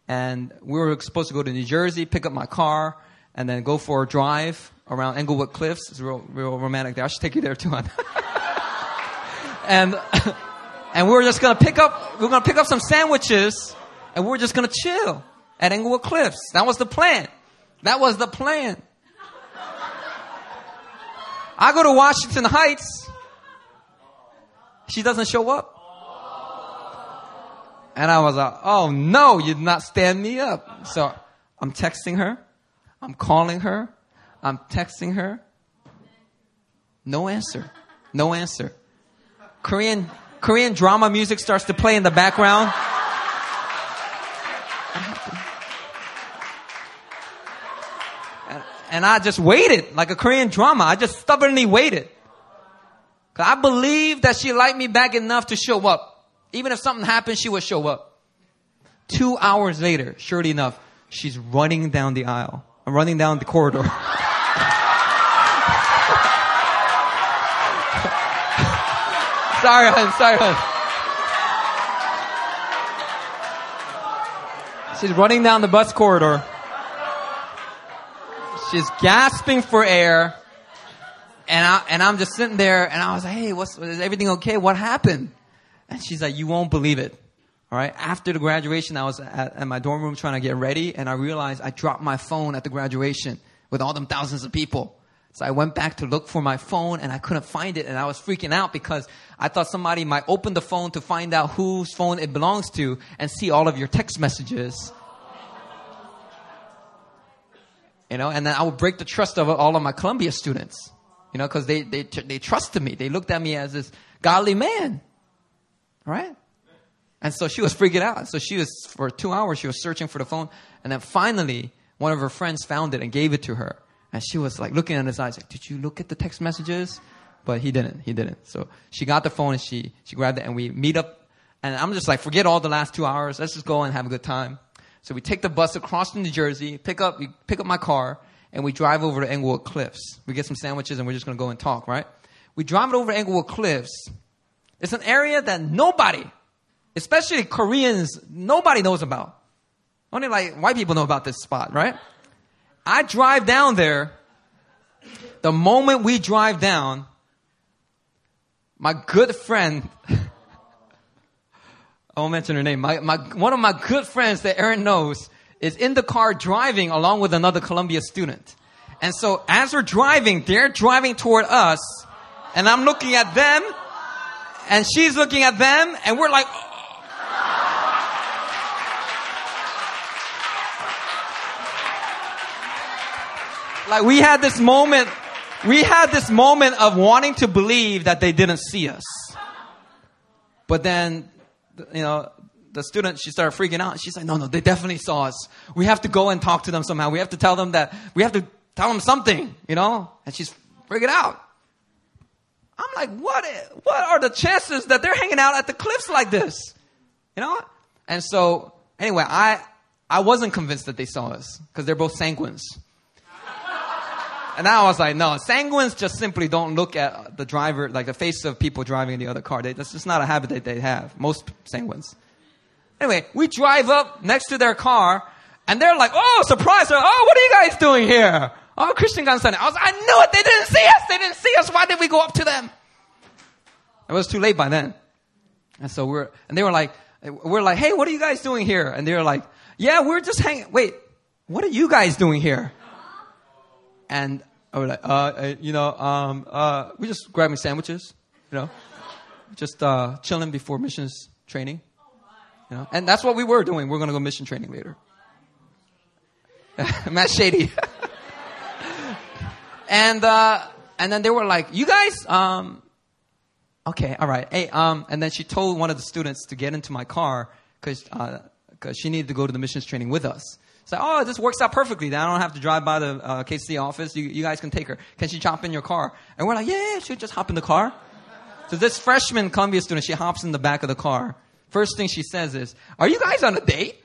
And we were supposed to go to New Jersey, pick up my car, and then go for a drive around Englewood Cliffs. It's real, real romantic there. I should take you there too, and and we were just gonna pick up. we're gonna pick up some sandwiches, and we're just gonna chill at Englewood Cliffs. That was the plan. That was the plan. I go to Washington Heights. She doesn't show up. And I was like, oh no, you did not stand me up. So I'm texting her. I'm calling her. I'm texting her. No answer. No answer. Korean, Korean drama music starts to play in the background. And, I just waited like a Korean drama. I just stubbornly waited. Cause I believed that she liked me back enough to show up. Even if something happened, she would show up. Two hours later, surely enough, she's running down the aisle. I'm running down the corridor. sorry, hon. Sorry, hon. She's running down the bus corridor. She's gasping for air. And I, and I'm just sitting there and I was like, hey, what's, is everything okay? What happened? And she's like, you won't believe it. All right. After the graduation, I was at, at my dorm room trying to get ready and I realized I dropped my phone at the graduation with all them thousands of people. So I went back to look for my phone and I couldn't find it and I was freaking out because I thought somebody might open the phone to find out whose phone it belongs to and see all of your text messages. You know, and then I would break the trust of all of my Columbia students. You know, because they, they, they trusted me. They looked at me as this godly man. Right? And so she was freaking out. So she was, for two hours, she was searching for the phone. And then finally, one of her friends found it and gave it to her. And she was like looking at his eyes, like, did you look at the text messages? But he didn't. He didn't. So she got the phone and she, she grabbed it and we meet up. And I'm just like, forget all the last two hours. Let's just go and have a good time. So we take the bus across to New Jersey, pick up, we pick up my car, and we drive over to Englewood Cliffs. We get some sandwiches and we're just going to go and talk, right? We drive it over to Englewood Cliffs. It's an area that nobody, especially Koreans, nobody knows about. Only like white people know about this spot, right? I drive down there. The moment we drive down, my good friend, I won't mention her name, my, my, one of my good friends that Aaron knows is in the car driving along with another Columbia student. And so as we're driving, they're driving toward us, and I'm looking at them, and she's looking at them, and we're like, like we had this moment, we had this moment of wanting to believe that they didn't see us. But then, you know, the student, she started freaking out. She's like, no, no, they definitely saw us. We have to go and talk to them somehow. We have to tell them that, we have to tell them something, you know? And she's freaking out. I'm like, what, what are the chances that they're hanging out at the cliffs like this? You know? And so, anyway, I, I wasn't convinced that they saw us because they're both sanguines. And I was like, no, sanguines just simply don't look at the driver, like the face of people driving the other car. They, that's just not a habit that they have. Most sanguines. Anyway, we drive up next to their car, and they're like, oh, surprise! They're, oh, what are you guys doing here? Oh, Christian Gunson. I was, I knew it. They didn't see us. They didn't see us. Why did we go up to them? It was too late by then. And so we're, and they were like, we're like, hey, what are you guys doing here? And they were like, yeah, we're just hanging. Wait, what are you guys doing here? And I was like, uh, uh, you know, um, uh, we just grabbing sandwiches, you know, just uh, chilling before missions training. You know, and that's what we were doing. We're to go mission training later. Matt Shady. and, uh, and then they were like, you guys, um, okay, all right. Hey, um, and then she told one of the students to get into my car because, uh, cause she needed to go to the missions training with us. So, oh, this works out perfectly. Then I don't have to drive by the uh, KC office. You, you guys can take her. Can she jump in your car? And we're like, yeah, yeah, she'll just hop in the car. So this freshman Columbia student, she hops in the back of the car. First thing she says is, Are you guys on a date?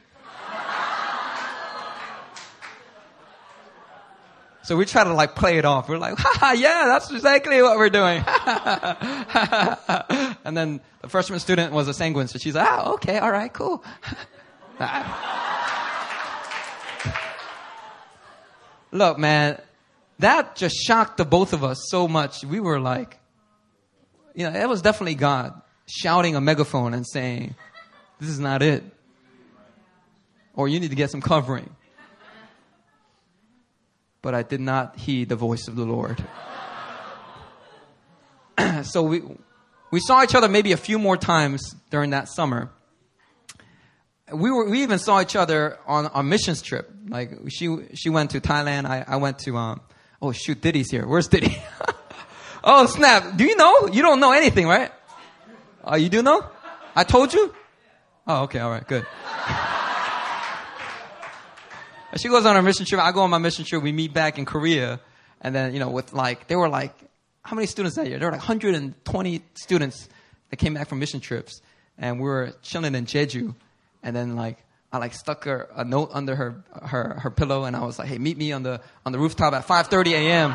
So we try to like play it off. We're like, ha yeah, that's exactly what we're doing. and then the freshman student was a sanguine, so she's like, ah, okay, all right, cool. Look, man, that just shocked the both of us so much. We were like, you know, it was definitely God shouting a megaphone and saying, this is not it. Or you need to get some covering. But I did not heed the voice of the Lord. so we, we saw each other maybe a few more times during that summer. We were, we even saw each other on a missions trip. Like she, she went to Thailand. I, I went to, um, oh shoot, Diddy's here. Where's Diddy? oh snap. Do you know? You don't know anything, right? Oh, you do know? I told you? Oh, okay. All right. Good. she goes on her mission trip. I go on my mission trip. We meet back in Korea. And then, you know, with like, they were like, how many students that year? There were like 120 students that came back from mission trips. And we were chilling in Jeju. And then like, I like stuck her a note under her, her, her pillow and I was like, hey, meet me on the, on the rooftop at 5.30 a.m.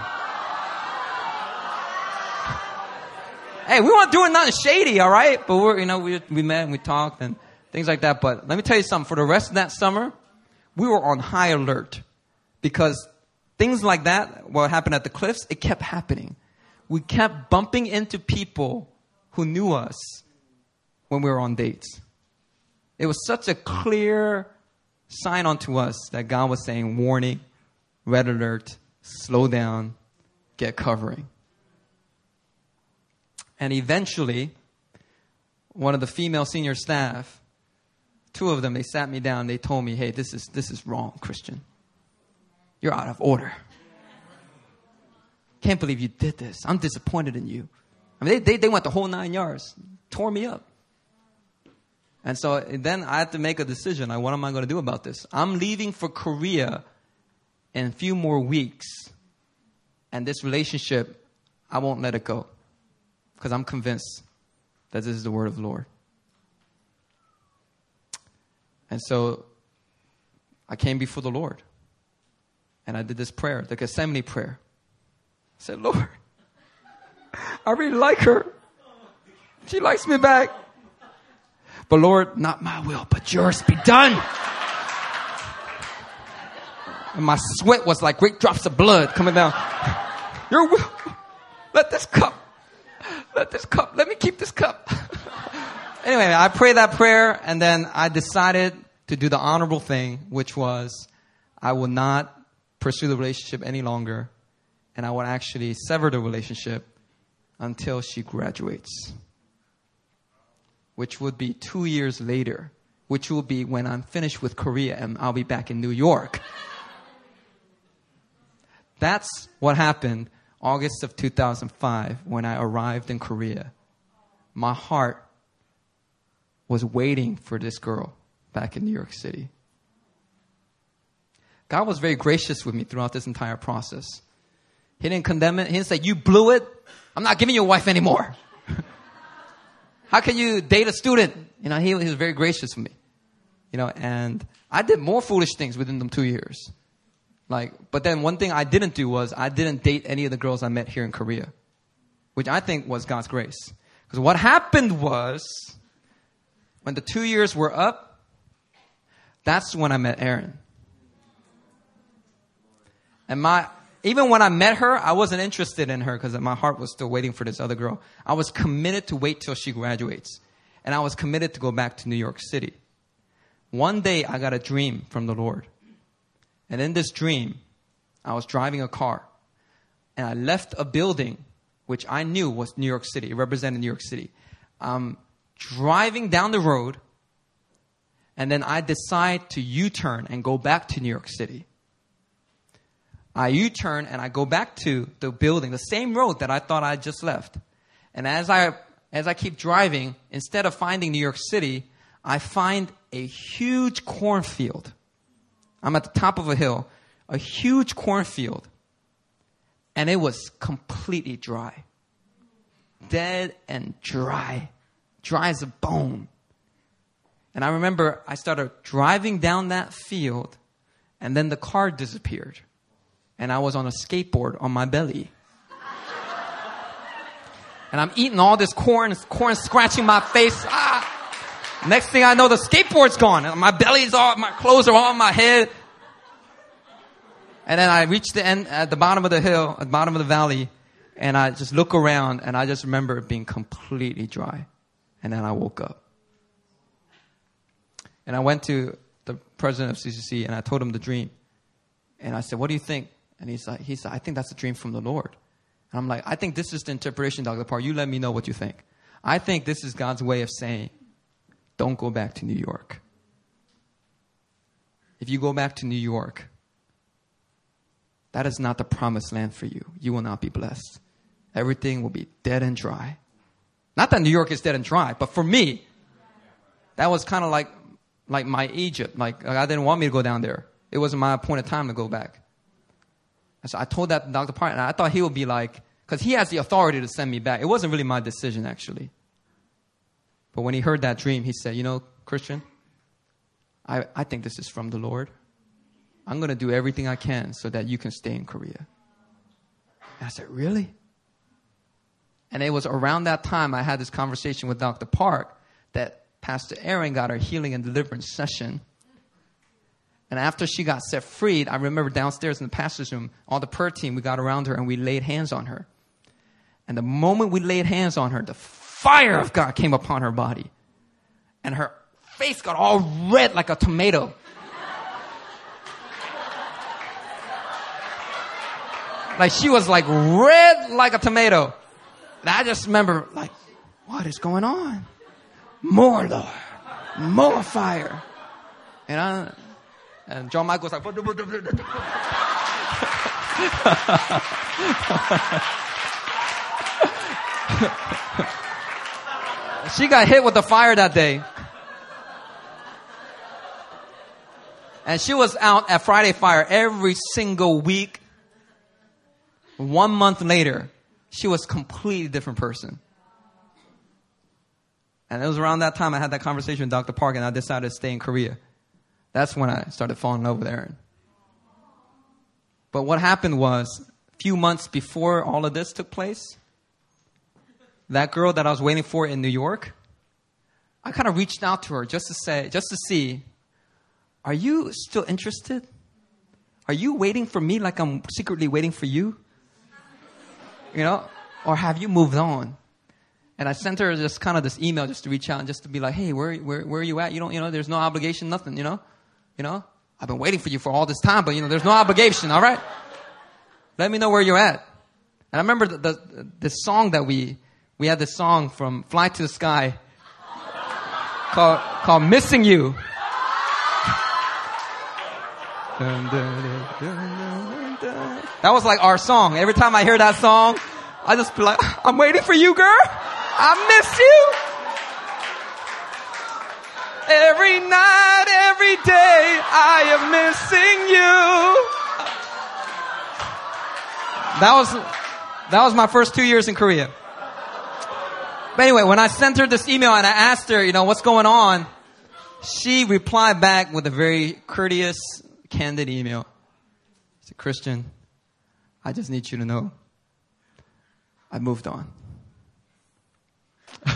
hey, we weren't doing nothing shady, all right? But we're, you know, we, we met and we talked and things like that. But let me tell you something. For the rest of that summer, we were on high alert because things like that, what happened at the cliffs, it kept happening. We kept bumping into people who knew us when we were on dates. It was such a clear sign unto us that God was saying, warning, red alert, slow down, get covering. And eventually, one of the female senior staff, two of them, they sat me down. They told me, hey, this is, this is wrong, Christian. You're out of order. Can't believe you did this. I'm disappointed in you. I mean, they, they, they went the whole nine yards, tore me up. And so then I had to make a decision. Like, what am I going to do about this? I'm leaving for Korea in a few more weeks. And this relationship, I won't let it go because I'm convinced that this is the word of the Lord. And so I came before the Lord and I did this prayer, the Gethsemane prayer. I said, Lord, I really like her. She likes me back. But Lord, not my will, but yours be done. And my sweat was like great drops of blood coming down. Your will. Let this cup let this cup, let me keep this cup. anyway, I prayed that prayer and then I decided to do the honorable thing, which was I will not pursue the relationship any longer and I will actually sever the relationship until she graduates. Which would be two years later, which will be when I'm finished with Korea and I'll be back in New York. That's what happened August of 2005, when I arrived in Korea, my heart was waiting for this girl back in New York City. God was very gracious with me throughout this entire process. He didn't condemn it. He didn't say, You blew it. I'm not giving you a wife anymore. How can you date a student? You know, he, he was very gracious with me. You know, and I did more foolish things within them two years. Like, but then one thing I didn't do was I didn't date any of the girls I met here in Korea, which I think was God's grace. Because what happened was, when the two years were up, that's when I met Aaron. And my, even when I met her, I wasn't interested in her because my heart was still waiting for this other girl. I was committed to wait till she graduates. And I was committed to go back to New York City. One day I got a dream from the Lord. And in this dream, I was driving a car and I left a building which I knew was New York City, it represented New York City. I'm driving down the road and then I decide to U turn and go back to New York City. I U turn and I go back to the building, the same road that I thought I just left. And as I, as I keep driving, instead of finding New York City, I find a huge cornfield I'm at the top of a hill, a huge cornfield, and it was completely dry. Dead and dry. Dry as a bone. And I remember I started driving down that field, and then the car disappeared. And I was on a skateboard on my belly. And I'm eating all this corn, corn scratching my face. Ah. Next thing I know, the skateboard's gone. My belly's all, my clothes are all on my head. And then I reach the end, at the bottom of the hill, at the bottom of the valley, and I just look around and I just remember it being completely dry. And then I woke up. And I went to the president of CCC and I told him the dream. And I said, What do you think? And he's like, he said, I think that's a dream from the Lord. And I'm like, I think this is the interpretation, Dr. Park. You let me know what you think. I think this is God's way of saying, don't go back to New York. If you go back to New York, that is not the promised land for you. You will not be blessed. Everything will be dead and dry. Not that New York is dead and dry, but for me, that was kind of like, like my Egypt. Like, I didn't want me to go down there. It wasn't my appointed time to go back. So I told that to Dr. Park, and I thought he would be like, because he has the authority to send me back. It wasn't really my decision, actually. But when he heard that dream, he said, You know, Christian, I, I think this is from the Lord. I'm going to do everything I can so that you can stay in Korea. And I said, Really? And it was around that time I had this conversation with Dr. Park that Pastor Aaron got her healing and deliverance session and after she got set free, I remember downstairs in the pastor's room, all the prayer team, we got around her and we laid hands on her. And the moment we laid hands on her, the fire of God came upon her body. And her face got all red like a tomato. like she was like red like a tomato. And I just remember like, what is going on? More Lord. More fire. And I, and John Michael's like, she got hit with the fire that day. And she was out at Friday Fire every single week. One month later, she was a completely different person. And it was around that time I had that conversation with Dr. Park and I decided to stay in Korea. That's when I started falling in love with Aaron. But what happened was, a few months before all of this took place, that girl that I was waiting for in New York, I kind of reached out to her just to say, just to see, are you still interested? Are you waiting for me like I'm secretly waiting for you? You know? Or have you moved on? And I sent her just kind of this email just to reach out and just to be like, hey, where, where, where are you at? You don't, you know, there's no obligation, nothing, you know? You know, I've been waiting for you for all this time, but you know, there's no obligation, all right? Let me know where you're at. And I remember the, the, the song that we, we had this song from Fly to the Sky called, called Missing You. That was like our song. Every time I hear that song, I just be like, I'm waiting for you, girl. I miss you. Every night, every day, I am missing you. That was, that was my first two years in Korea. But anyway, when I sent her this email and I asked her, you know, what's going on, she replied back with a very courteous, candid email. She said, Christian, I just need you to know I moved on.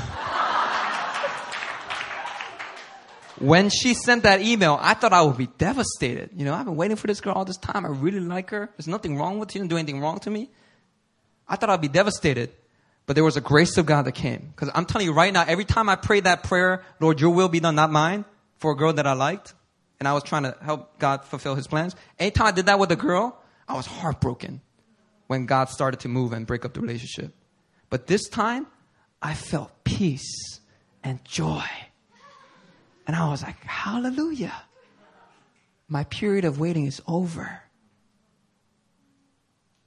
when she sent that email, I thought I would be devastated. You know, I've been waiting for this girl all this time. I really like her. There's nothing wrong with her. She didn't do anything wrong to me. I thought I'd be devastated. But there was a grace of God that came. Because I'm telling you right now, every time I prayed that prayer, Lord, your will be done, not mine, for a girl that I liked, and I was trying to help God fulfill his plans, anytime I did that with a girl, I was heartbroken when God started to move and break up the relationship. But this time, I felt peace and joy and I was like, hallelujah. My period of waiting is over.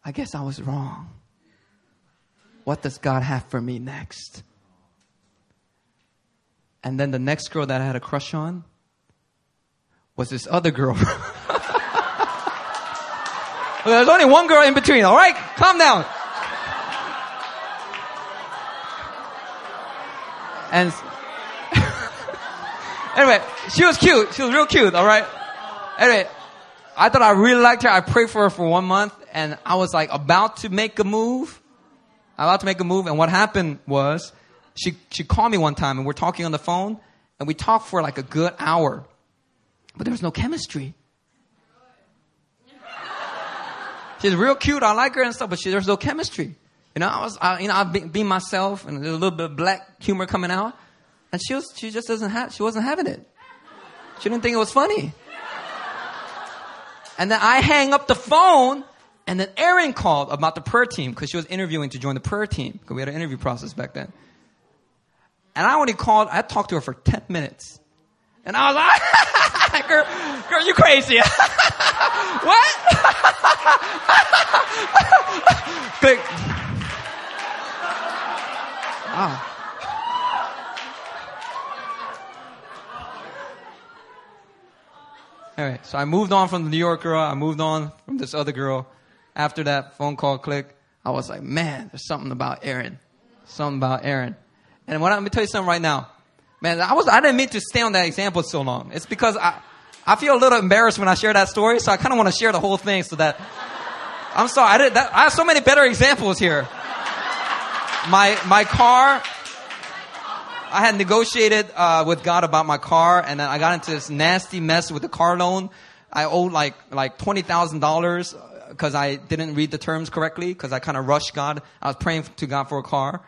I guess I was wrong. What does God have for me next? And then the next girl that I had a crush on was this other girl. There's only one girl in between, all right? Calm down. And Anyway, she was cute. She was real cute, alright? Anyway, I thought I really liked her. I prayed for her for one month and I was like about to make a move. About to make a move. And what happened was she, she called me one time and we're talking on the phone and we talked for like a good hour, but there was no chemistry. She's real cute. I like her and stuff, but she, there's no chemistry. You know, I was, I, you know, I be, be myself and there's a little bit of black humor coming out. And she was, she just doesn't have, she wasn't having it. She didn't think it was funny. And then I hang up the phone and then Erin called about the prayer team because she was interviewing to join the prayer team because we had an interview process back then. And I only called, I talked to her for 10 minutes. And I was like, girl, girl, you crazy. what? Click. Ah. Right, so I moved on from the New York girl. I moved on from this other girl. After that phone call click, I was like, man, there's something about Erin. Something about Erin. And what, let me tell you something right now. Man, I was, I didn't mean to stay on that example so long. It's because I, I feel a little embarrassed when I share that story, so I kind of want to share the whole thing so that, I'm sorry, I did that, I have so many better examples here. My, my car, I had negotiated uh, with God about my car, and then I got into this nasty mess with the car loan. I owed like like twenty thousand dollars because I didn't read the terms correctly because I kind of rushed God. I was praying to God for a car,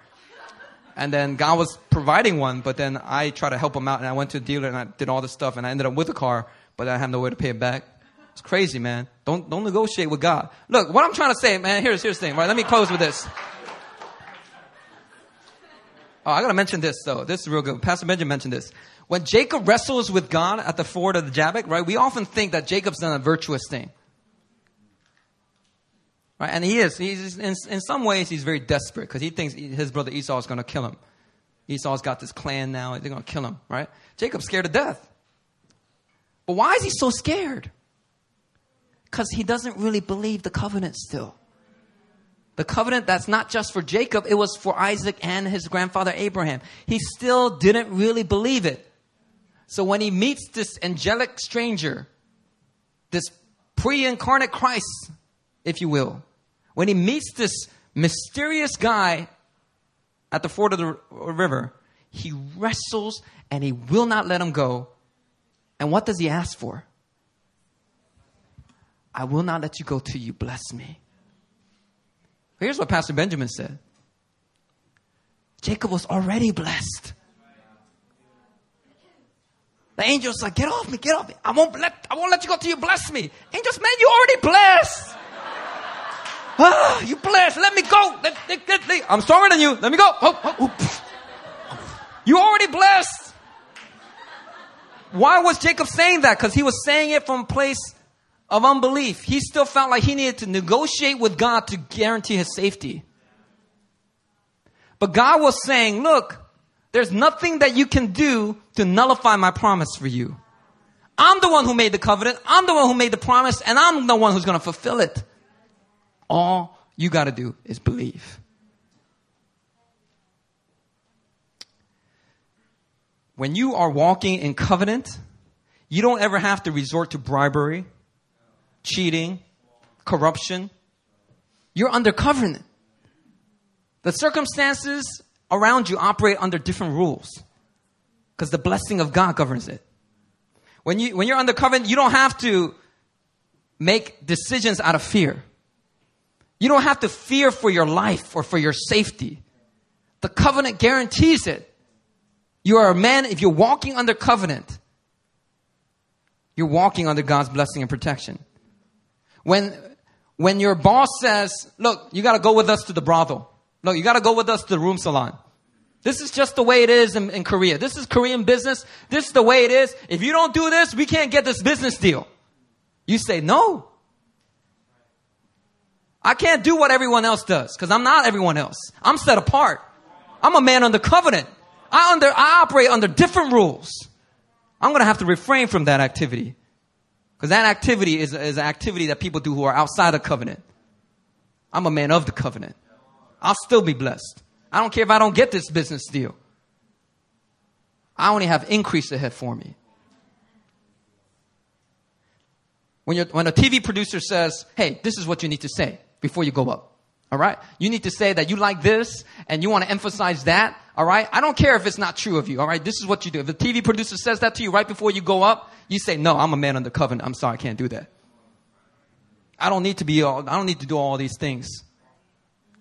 and then God was providing one, but then I tried to help him out, and I went to a dealer and I did all this stuff, and I ended up with a car, but I have no way to pay it back. It's crazy, man. Don't don't negotiate with God. Look, what I'm trying to say, man. Here's here's the thing. Right, let me close with this. Oh, I gotta mention this though. This is real good. Pastor Benjamin mentioned this. When Jacob wrestles with God at the ford of the Jabbok, right, we often think that Jacob's done a virtuous thing. Right? And he is. He's, in, in some ways, he's very desperate because he thinks his brother Esau is to kill him. Esau's got this clan now. They're to kill him, right? Jacob's scared to death. But why is he so scared? Because he doesn't really believe the covenant still. The covenant that's not just for Jacob, it was for Isaac and his grandfather Abraham. He still didn't really believe it. So when he meets this angelic stranger, this pre incarnate Christ, if you will, when he meets this mysterious guy at the ford of the river, he wrestles and he will not let him go. And what does he ask for? I will not let you go till you bless me. Here's what Pastor Benjamin said Jacob was already blessed. The angel's like, get off me, get off me. I won't let, I won't let you go till you bless me. Angels, man, you already blessed. ah, you blessed. Let me go. Let, let, let, I'm stronger than you. Let me go. Oh, oh, you already blessed. Why was Jacob saying that? Because he was saying it from place of unbelief. He still felt like he needed to negotiate with God to guarantee his safety. But God was saying, look, there's nothing that you can do to nullify my promise for you. I'm the one who made the covenant. I'm the one who made the promise and I'm the one who's going to fulfill it. All you got to do is believe. When you are walking in covenant, you don't ever have to resort to bribery cheating, corruption. You're under covenant. The circumstances around you operate under different rules because the blessing of God governs it. When, you, when you're under covenant, you don't have to make decisions out of fear. You don't have to fear for your life or for your safety. The covenant guarantees it. You are a man, if you're walking under covenant, you're walking under God's blessing and protection. When, when your boss says, look, you gotta go with us to the brothel. Look, you gotta go with us to the room salon. This is just the way it is in, in Korea. This is Korean business. This is the way it is. If you don't do this, we can't get this business deal. You say, no. I can't do what everyone else does because I'm not everyone else. I'm set apart. I'm a man under covenant. I under, I operate under different rules. I'm going to have to refrain from that activity. Because that activity is, is an activity that people do who are outside the covenant. I'm a man of the covenant. I'll still be blessed. I don't care if I don't get this business deal. I only have increase ahead for me. when, when a TV producer says, hey, this is what you need to say before you go up. All right? You need to say that you like this and you want to emphasize that. All right? I don't care if it's not true of you. All right? This is what you do. If the TV producer says that to you right before you go up, you say, no, I'm a man under covenant. I'm sorry, I can't do that. I don't need to be all, I don't need to do all these things.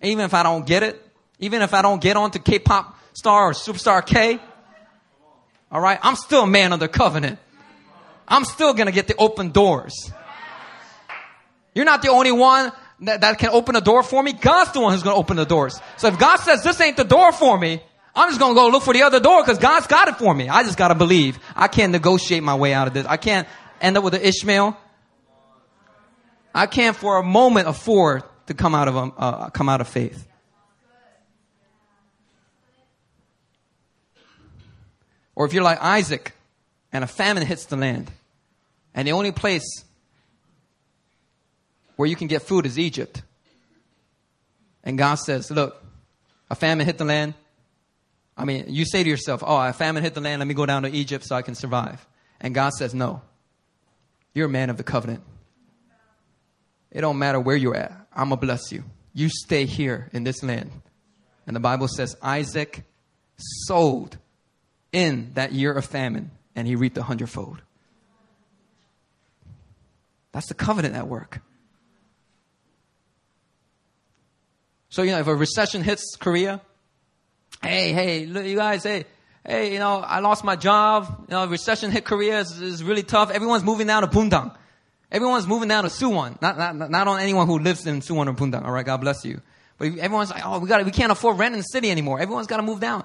Even if I don't get it, even if I don't get onto K-pop star or superstar K, all right, I'm still a man under covenant. I'm still gonna get the open doors. You're not the only one that, that can open a door for me. God's the one who's gonna open the doors. So if God says this ain't the door for me, I'm just gonna go look for the other door because God's got it for me. I just gotta believe. I can't negotiate my way out of this. I can't end up with an Ishmael. I can't for a moment afford to come out of um, uh, come out of faith. Or if you're like Isaac and a famine hits the land, and the only place where you can get food is Egypt. And God says, Look, a famine hit the land. I mean, you say to yourself, Oh, a famine hit the land, let me go down to Egypt so I can survive. And God says, No. You're a man of the covenant. It don't matter where you're at. I'm going to bless you. You stay here in this land. And the Bible says Isaac sold in that year of famine, and he reaped a hundredfold. That's the covenant at work. So, you know, if a recession hits Korea, hey, hey, look, you guys, hey, hey, you know, I lost my job. You know, recession hit Korea is, really tough. Everyone's moving down to Bundang. Everyone's moving down to Suwon. Not, not, not on anyone who lives in Suwon or Bundang. All right, God bless you. But everyone's like, oh, we got we can't afford rent in the city anymore. Everyone's got to move down.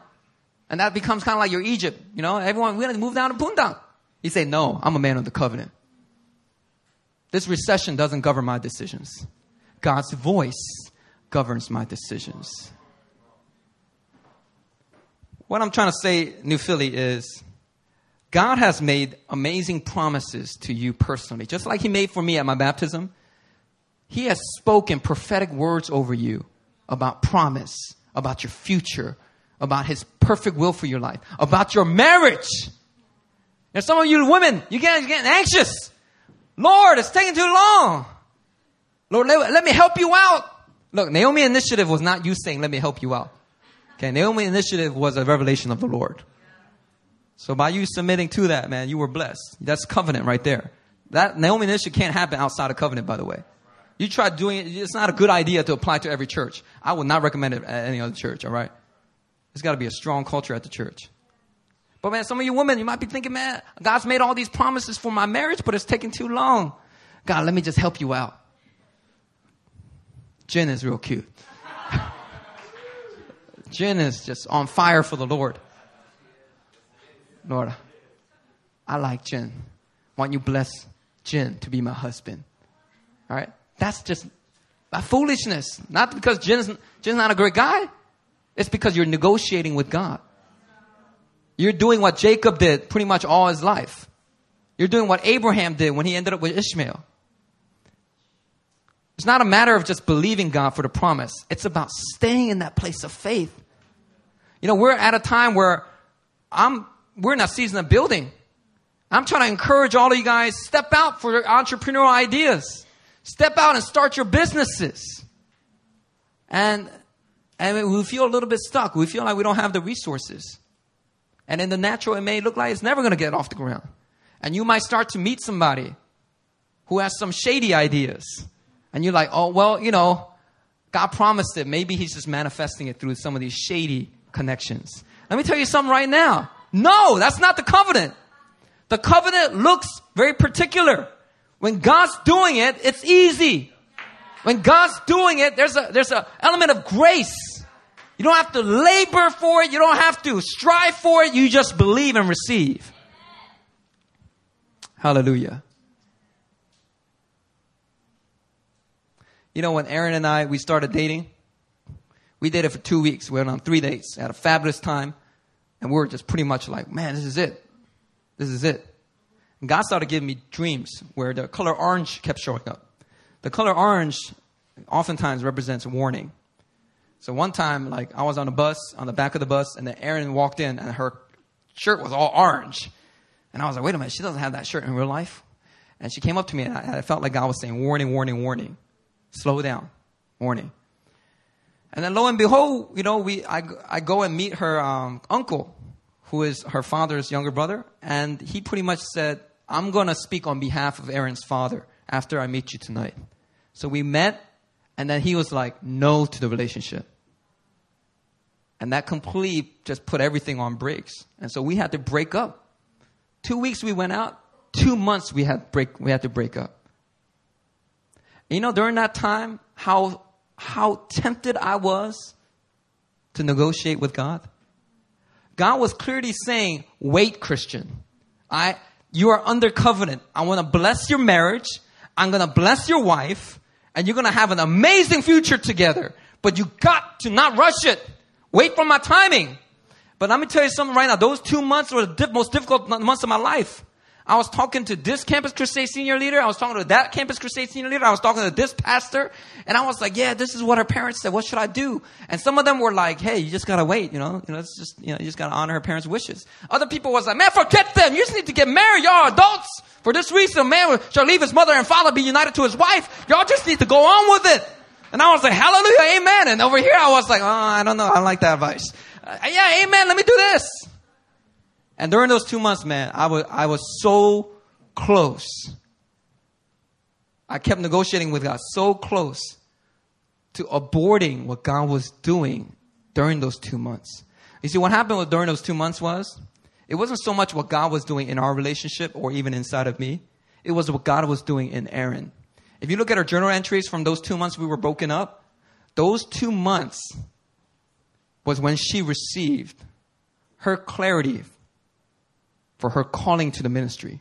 And that becomes kind of like your Egypt, you know? Everyone, we're going to move down to Bundang. He say, no, I'm a man of the covenant. This recession doesn't govern my decisions. God's voice governs my decisions. What I'm trying to say, New Philly, is God has made amazing promises to you personally, just like He made for me at my baptism. He has spoken prophetic words over you about promise, about your future, about His perfect will for your life, about your marriage. And some of you women, you get, you're getting anxious. Lord, it's taking too long. Lord, let, let me help you out. Look, Naomi initiative was not you saying, let me help you out. Okay, Naomi initiative was a revelation of the Lord. So by you submitting to that, man, you were blessed. That's covenant right there. That Naomi initiative can't happen outside of covenant, by the way. You try doing it, it's not a good idea to apply to every church. I would not recommend it at any other church, all right? There's got to be a strong culture at the church. But man, some of you women, you might be thinking, man, God's made all these promises for my marriage, but it's taking too long. God, let me just help you out. Jen is real cute. Jen is just on fire for the Lord. Lord, I like Jen. Don't you bless Jen to be my husband? All right? That's just a foolishness. Not because Jen's, Jen's not a great guy. It's because you're negotiating with God. You're doing what Jacob did pretty much all his life. You're doing what Abraham did when he ended up with Ishmael. It's not a matter of just believing God for the promise. It's about staying in that place of faith. You know, we're at a time where I'm, we're in a season of building. I'm trying to encourage all of you guys, step out for entrepreneurial ideas. Step out and start your businesses. And and we feel a little bit stuck. We feel like we don't have the resources. And in the natural, it may look like it's never going to get off the ground. And you might start to meet somebody who has some shady ideas. And you're like, oh, well, you know, God promised it. Maybe He's just manifesting it through some of these shady connections. Let me tell you something right now. No, that's not the covenant. The covenant looks very particular. When God's doing it, it's easy. When God's doing it, there's a, there's an element of grace. You don't have to labor for it. You don't have to strive for it. You just believe and receive. Hallelujah. You know, when Erin and I, we started dating, we dated for two weeks. We went on three dates, had a fabulous time, and we were just pretty much like, man, this is it. This is it. And God started giving me dreams where the color orange kept showing up. The color orange oftentimes represents warning. So one time, like I was on a bus, on the back of the bus, and then Erin walked in, and her shirt was all orange. And I was like, wait a minute, she doesn't have that shirt in real life. And she came up to me, and I, I felt like God was saying, warning, warning, warning. Slow down. Warning. And then lo and behold, you know, we, I, I go and meet her um, uncle, who is her father's younger brother. And he pretty much said, I'm going to speak on behalf of Erin's father after I meet you tonight. So we met, and then he was like, no to the relationship. And that completely just put everything on brakes. And so we had to break up. Two weeks we went out. Two months we had break, we had to break up. You know, during that time, how, how tempted I was to negotiate with God. God was clearly saying, wait, Christian. I, you are under covenant. I want to bless your marriage. I'm going to bless your wife and you're going to have an amazing future together. But you got to not rush it. Wait for my timing. But let me tell you something right now. Those two months were the most difficult months of my life. I was talking to this campus crusade senior leader. I was talking to that campus crusade senior leader. I was talking to this pastor. And I was like, yeah, this is what her parents said. What should I do? And some of them were like, hey, you just gotta wait, you know, you know, it's just, you know, you just gotta honor her parents' wishes. Other people was like, man, forget them. You just need to get married. Y'all adults. For this reason, man shall leave his mother and father, be united to his wife. Y'all just need to go on with it. And I was like, hallelujah, amen. And over here I was like, oh, I don't know. I like that advice. Uh, yeah, amen. Let me do this. And during those two months, man, I was, I was so close. I kept negotiating with God so close to aborting what God was doing during those two months. You see, what happened during those two months was, it wasn't so much what God was doing in our relationship or even inside of me. It was what God was doing in Erin. If you look at our journal entries from those two months we were broken up, those two months was when she received her clarity for her calling to the ministry.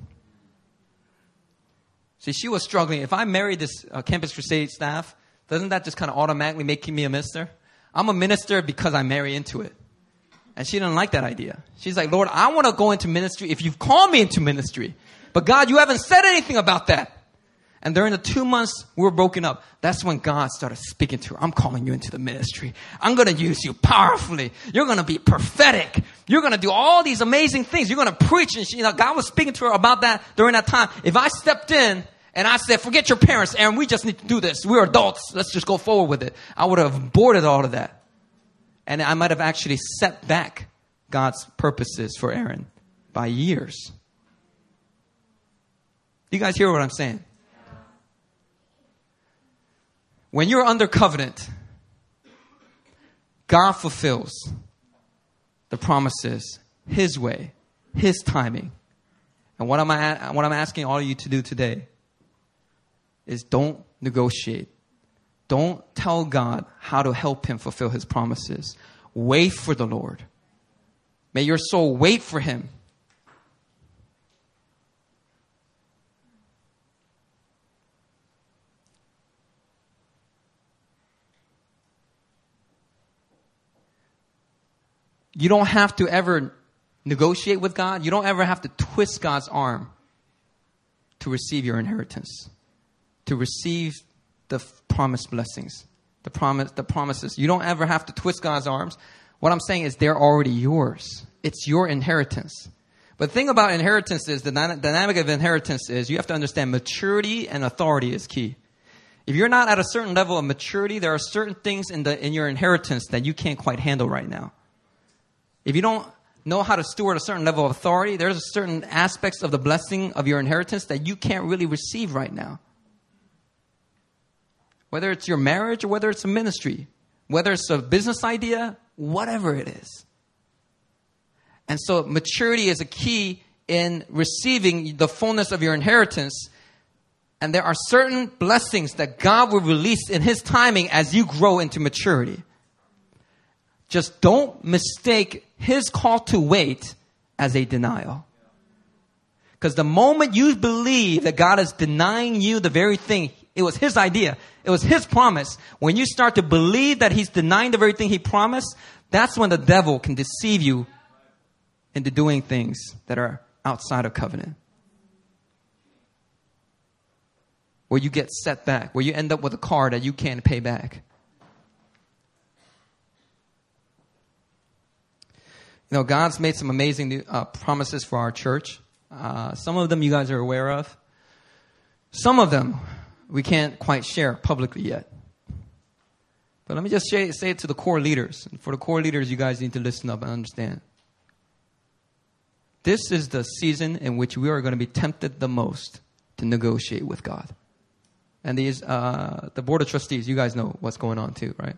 See, she was struggling. If I marry this uh, Campus Crusade staff, doesn't that just kind of automatically make me a minister? I'm a minister because I marry into it. And she didn't like that idea. She's like, Lord, I want to go into ministry if you've called me into ministry. But God, you haven't said anything about that. And during the two months we were broken up, that's when God started speaking to her. I'm calling you into the ministry. I'm going to use you powerfully. You're going to be prophetic. You're going to do all these amazing things. You're going to preach. And she, you know, God was speaking to her about that during that time. If I stepped in and I said, forget your parents, and we just need to do this. We're adults. Let's just go forward with it. I would have aborted all of that. And I might have actually set back God's purposes for Erin by years. You guys hear what I'm saying? When you're under covenant, God fulfills the promises His way, His timing. And what, am I, what I'm asking all of you to do today is don't negotiate. Don't tell God how to help Him fulfill His promises. Wait for the Lord. May your soul wait for Him You don't have to ever negotiate with God. You don't ever have to twist God's arm to receive your inheritance, to receive the promised blessings, the promise, the promises. You don't ever have to twist God's arms. What I'm saying is they're already yours. It's your inheritance. But the thing about inheritance is the dynamic of inheritance is you have to understand maturity and authority is key. If you're not at a certain level of maturity, there are certain things in the in your inheritance that you can't quite handle right now. If you don't know how to steward a certain level of authority, there's certain aspects of the blessing of your inheritance that you can't really receive right now. Whether it's your marriage or whether it's a ministry, whether it's a business idea, whatever it is. And so maturity is a key in receiving the fullness of your inheritance. And there are certain blessings that God will release in His timing as you grow into maturity. Just don't mistake his call to wait as a denial. Because the moment you believe that God is denying you the very thing, it was his idea, it was his promise. When you start to believe that he's denying the very thing he promised, that's when the devil can deceive you into doing things that are outside of covenant. Where you get set back, where you end up with a car that you can't pay back. Know, God's made some amazing uh, promises for our church. Uh, some of them you guys are aware of. Some of them we can't quite share publicly yet. But let me just say, say it to the core leaders. And for the core leaders, you guys need to listen up and understand. This is the season in which we are going to be tempted the most to negotiate with God. And these, uh, the board of trustees, you guys know what's going on too, right?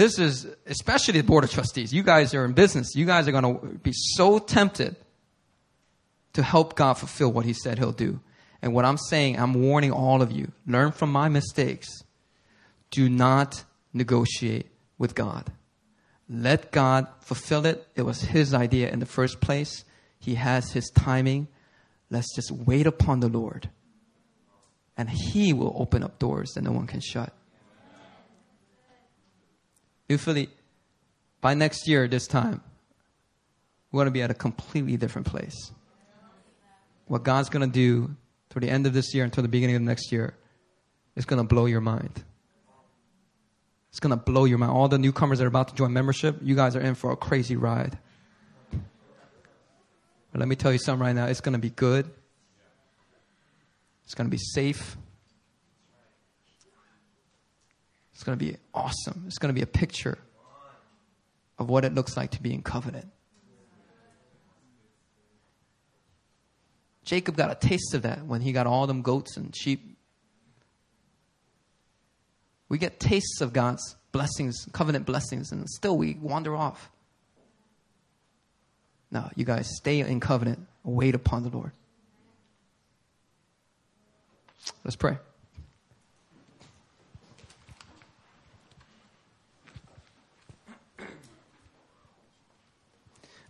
This is especially the board of trustees. You guys are in business. You guys are going to be so tempted to help God fulfill what He said He'll do. And what I'm saying, I'm warning all of you learn from my mistakes. Do not negotiate with God. Let God fulfill it. It was His idea in the first place. He has His timing. Let's just wait upon the Lord. And He will open up doors that no one can shut. Usually, by next year, this time, we're going to be at a completely different place. What God's going to do through the end of this year until the beginning of next year is going to blow your mind. It's going to blow your mind. All the newcomers that are about to join membership, you guys are in for a crazy ride. But let me tell you something right now it's going to be good, it's going to be safe. It's going to be awesome. It's going to be a picture of what it looks like to be in covenant. Jacob got a taste of that when he got all them goats and sheep. We get tastes of God's blessings, covenant blessings, and still we wander off. Now, you guys stay in covenant, wait upon the Lord. Let's pray.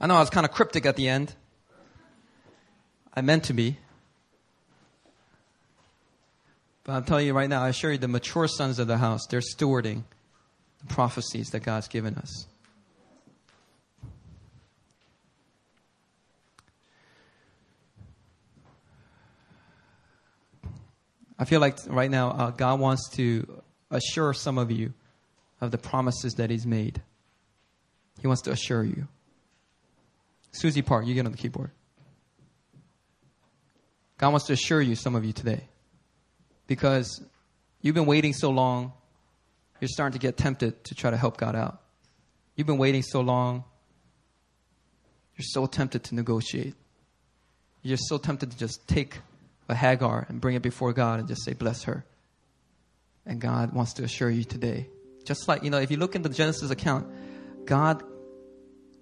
I know I was kind of cryptic at the end. I meant to be. But I'm telling you right now, I assure you, the mature sons of the house, they're stewarding the prophecies that God's given us. I feel like right now, uh, God wants to assure some of you of the promises that He's made. He wants to assure you. Susie Park, you get on the keyboard. God wants to assure you, some of you today, because you've been waiting so long, you're starting to get tempted to try to help God out. You've been waiting so long, you're so tempted to negotiate. You're so tempted to just take a Hagar and bring it before God and just say, Bless her. And God wants to assure you today. Just like, you know, if you look in the Genesis account, God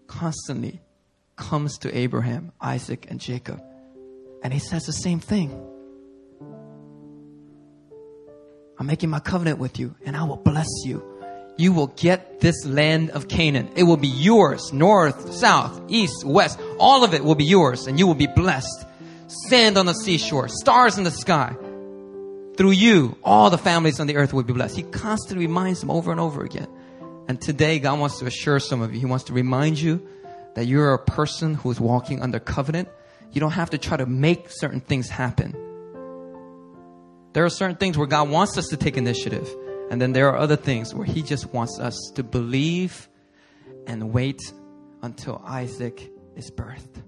constantly comes to Abraham, Isaac, and Jacob. And he says the same thing. I'm making my covenant with you, and I will bless you. You will get this land of Canaan. It will be yours, north, south, east, west. All of it will be yours, and you will be blessed. Sand on the seashore, stars in the sky. Through you, all the families on the earth will be blessed. He constantly reminds them over and over again. And today, God wants to assure some of you. He wants to remind you that you're a person who is walking under covenant, you don't have to try to make certain things happen. There are certain things where God wants us to take initiative, and then there are other things where He just wants us to believe and wait until Isaac is birthed.